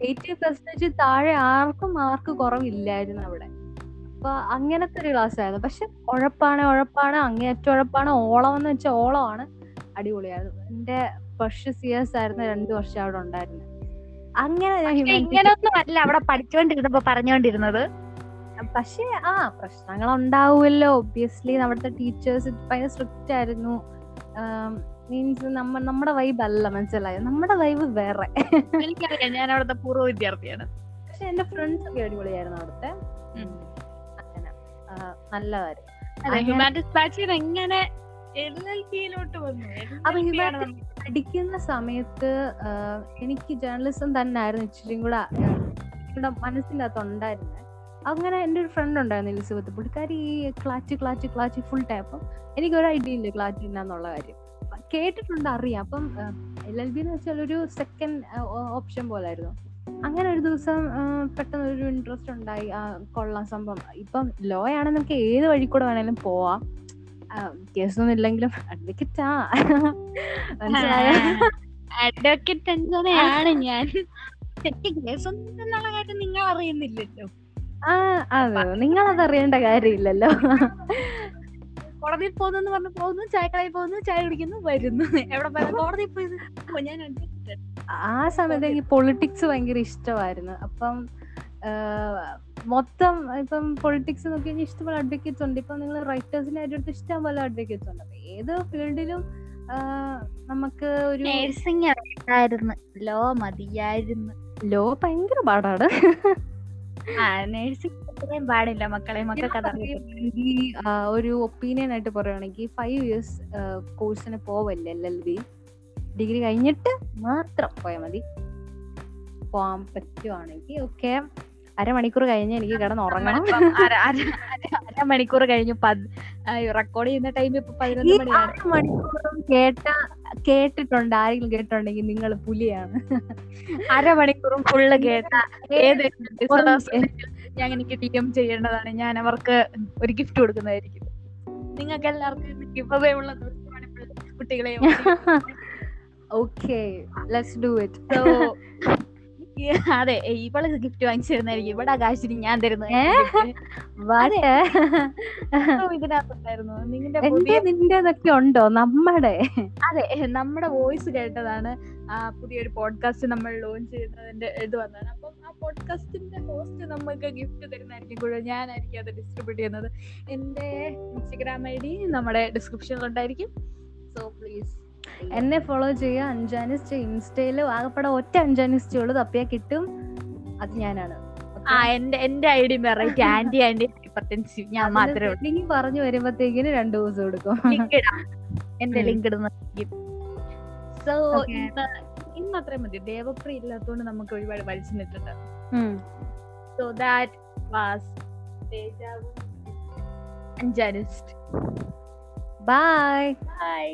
എയ്റ്റി പെർസെന്റേജ് താഴെ ആർക്കും മാർക്ക് കുറവില്ലായിരുന്നു അവിടെ. അപ്പൊ അങ്ങനത്തെ ഒരു ക്ലാസ് ആയിരുന്നു. പക്ഷെ ഉഴപ്പാണ് ഉഴപ്പാണ് അങ്ങേറ്റ ഉഴപ്പാണ് ഓളം എന്ന് വെച്ചാൽ ഓളമാണ് അടിപൊളിയായിരുന്നു. എന്റെ ഫസ്റ്റ് സിയേഴ്സ് ആയിരുന്നു രണ്ടു വർഷം അവിടെ ഉണ്ടായിരുന്നത് അങ്ങനെ ഇങ്ങനെയൊന്നും അല്ല അവിടെ പഠിച്ചുകൊണ്ടിരുന്നപ്പോ പറഞ്ഞുകൊണ്ടിരുന്നത് പക്ഷേ ആ പ്രശ്നങ്ങൾ ഉണ്ടാവുമല്ലോ ഒബ്വിയസ്ലി നമ്മുടെ ടീച്ചേഴ്സ് ഭയങ്കര സ്ട്രിക്റ്റ് ആയിരുന്നു. മീൻസ് നമ്മ നമ്മുടെ വൈബ് അല്ല മനസ്സിലായോ? നമ്മുടെ വൈബ് വേറെ. എനിക്കറിയാം ഞാൻ അവിടുത്തെ പൂർവ വിദ്യാർത്ഥിയാണ്. പക്ഷെ എന്റെ ഫ്രണ്ട്സ് ഒക്കെ അടിപൊളിയായിരുന്നു അവിടുത്തെ. അങ്ങനെ നല്ലതായിരുന്നു ഹ്യൂമാനിറ്റീസ് ബാച്ചിൽ എങ്ങനെ എൽ എൽ പിയിലോട്ട് വന്നു? അപ്പൊ ഹ്യൂമാനിറ്റീസ് പഠിക്കുന്ന സമയത്ത് എനിക്ക് ജേർണലിസം തന്നെ ആയിരുന്നു ഇച്ചിരി കൂടെ മനസ്സിനകത്ത് ഉണ്ടായിരുന്നത് അങ്ങനെ എന്റെ ഒരു ഫ്രണ്ട് ഉണ്ടായിരുന്നു എലിസബത്ത് പുള്ളിക്കാരി ഈ clutch clutch clutch full time അപ്പം എനിക്ക് ഒരു ഐഡിയ ഇല്ല ക്ലാച്ച് എന്നുള്ള കാര്യം? കേട്ടിട്ടുണ്ട് അറിയാം. അപ്പം എൽ എൽ ബി എന്ന് വെച്ചാൽ ഒരു സെക്കൻഡ് ഓപ്ഷൻ പോലായിരുന്നു. അങ്ങനെ ഒരു ദിവസം പെട്ടെന്ന് ഒരു ഇൻട്രസ്റ്റ് ഉണ്ടായി. കൊള്ളാം സംഭവം. ഇപ്പം ലോ ആണ് നമുക്ക് ഏത് വഴി കൂടെ വേണേലും പോവാം. കേസൊന്നും ഇല്ലെങ്കിലും അഡ്വക്കറ്റാ മനസ്സിലായ? അഡ്വക്കറ്റ് അഞ്ജനയാണ് ഞാൻ. തെറ്റ് കേസൊന്നും എന്നുള്ള കാര്യം നിങ്ങൾ അറിയുന്നില്ലല്ലോ ആ അതെ. നിങ്ങൾ അത് അറിയേണ്ട കാര്യമില്ലല്ലോ. കോടതിയിൽ പോകുന്നു പറഞ്ഞു പോകുന്നു ചായക്കടയിൽ പോകുന്നു ചായ കുടിക്കുന്നു വരുന്നു. എവിടെ പോയാലും കോടതിയിൽ പോയി ഞാൻ. ആ സമയത്ത് എനിക്ക് പൊളിറ്റിക്സ് ഭയങ്കര ഇഷ്ടമായിരുന്നു. അപ്പം മൊത്തം ഇപ്പം പൊളിറ്റിക്സ് നോക്കി കഴിഞ്ഞാൽ ഇഷ്ടംപോലെ അഡ്വക്കേറ്റ്സ് ഉണ്ട്. ഇപ്പം നിങ്ങൾ റൈറ്റേഴ്സിനെ അടുത്ത് ഇഷ്ടം പോലെ അഡ്വക്കേറ്റ്സ് ഉണ്ട്? അപ്പൊ ഏത് ഫീൽഡിലും നമുക്ക് ഒരു നേഴ്സിംഗ് അറിയായിരുന്നു ലോ മതിയായിരുന്നു. ലോ ഭയങ്കര പാടാണ്. നേഴ്സിംഗ് പാടില്ല. മക്കളെ ഒരു ഒപ്പീനിയൻ ആയിട്ട് പറയുകയാണെങ്കിൽ ഫൈവ് ഇയേഴ്സ് കോഴ്സിന് പോവല്ലേ എൽ എൽ ബി? ഡിഗ്രി കഴിഞ്ഞിട്ട് മാത്രം പോയാൽ മതി. പോവാൻ പറ്റുവാണെങ്കിൽ ഓക്കെ അരമണിക്കൂർ കഴിഞ്ഞ് എനിക്ക് കിടന്ന് ഉറങ്ങണം. അരമണിക്കൂർ കഴിഞ്ഞു റെക്കോർഡ് ചെയ്യുന്ന ടൈം ഇപ്പൊ പതിനൊന്ന് മണിയാണ്. മണിക്കൂറും കേട്ട കേട്ടിട്ടുണ്ട് ആരെങ്കിലും കേട്ടിട്ടുണ്ടെങ്കിൽ നിങ്ങൾ പുലിയാണ്. അരമണിക്കൂറും ഫുള്ള് കേട്ട ഞാൻ എനിക്ക് ടി എം ചെയ്യേണ്ടതാണ്. ഞാൻ അവർക്ക് ഒരു ഗിഫ്റ്റ് കൊടുക്കുന്നതായിരിക്കും. നിങ്ങൾക്ക് എല്ലാവർക്കും ഗിഫ്റ്റ് ഉള്ള ദിവസമാണ് കുട്ടികളെ ഓക്കെ ലെറ്റ്സ് ഡു ഇറ്റ് ഈ- അതെ ഇവൾ ഗിഫ്റ്റ് വാങ്ങിച്ചു തരുന്നതായിരിക്കും ഇവിടെ ആകാശിനി ഞാൻ തരുന്നു. ഇതിനകത്തുണ്ടായിരുന്നു. നിങ്ങളുടെ നിന്റേതൊക്കെ ഉണ്ടോ? നമ്മുടെ അതെ നമ്മുടെ വോയിസ് കേട്ടതാണ് ആ പുതിയൊരു പോഡ്കാസ്റ്റ് നമ്മൾ ലോഞ്ച് ചെയ്യുന്നതിന്റെ ഇത് വന്നതാണ്. അപ്പം ആ പോഡ്കാസ്റ്റിന്റെ ഹോസ്റ്റ് നമുക്ക് ഗിഫ്റ്റ് തരുന്നതായിരിക്കും കൂടെ ഞാനായിരിക്കും അത് ഡിസ്ട്രിബ്യൂട്ട് ചെയ്യുന്നത്. എന്റെ ഇൻസ്റ്റഗ്രാം ഐ ഡി നമ്മുടെ ഡിസ്ക്രിപ്ഷനിലുണ്ടായിരിക്കും സോ പ്ലീസ് എന്നെ ഫോളോ ചെയ്യുക അഞ്ചാനിസ്റ്റ് ഇൻസ്റ്റയിൽ ആകപ്പെടെ ഒറ്റ അഞ്ചാനിസ്റ്റ് ഉള്ളു തപ്പിയാൽ കിട്ടും. അത് ഞാനാണ്. ആ എന്റെ എന്റെ I D variety anti anti hypertensive ഞാൻ മാത്രമേ ഉള്ളൂ. നീ പറഞ്ഞു വരുമ്പത്തേക്കിന് രണ്ട് ദിവസം എടുക്കും. ലിങ്ക് എന്റെ ലിങ്ക് ഇടുന്ന സോ. ഇന്ന് അത്രയും മതി. ദേവപ്രിയ ഇല്ലാത്തതുകൊണ്ട് നമുക്ക് ഒരുപാട് വലിച്ചു നിട്ടിട്ടുണ്ട് so that was അഞ്ചാനിസ്റ്റ്. Bye bye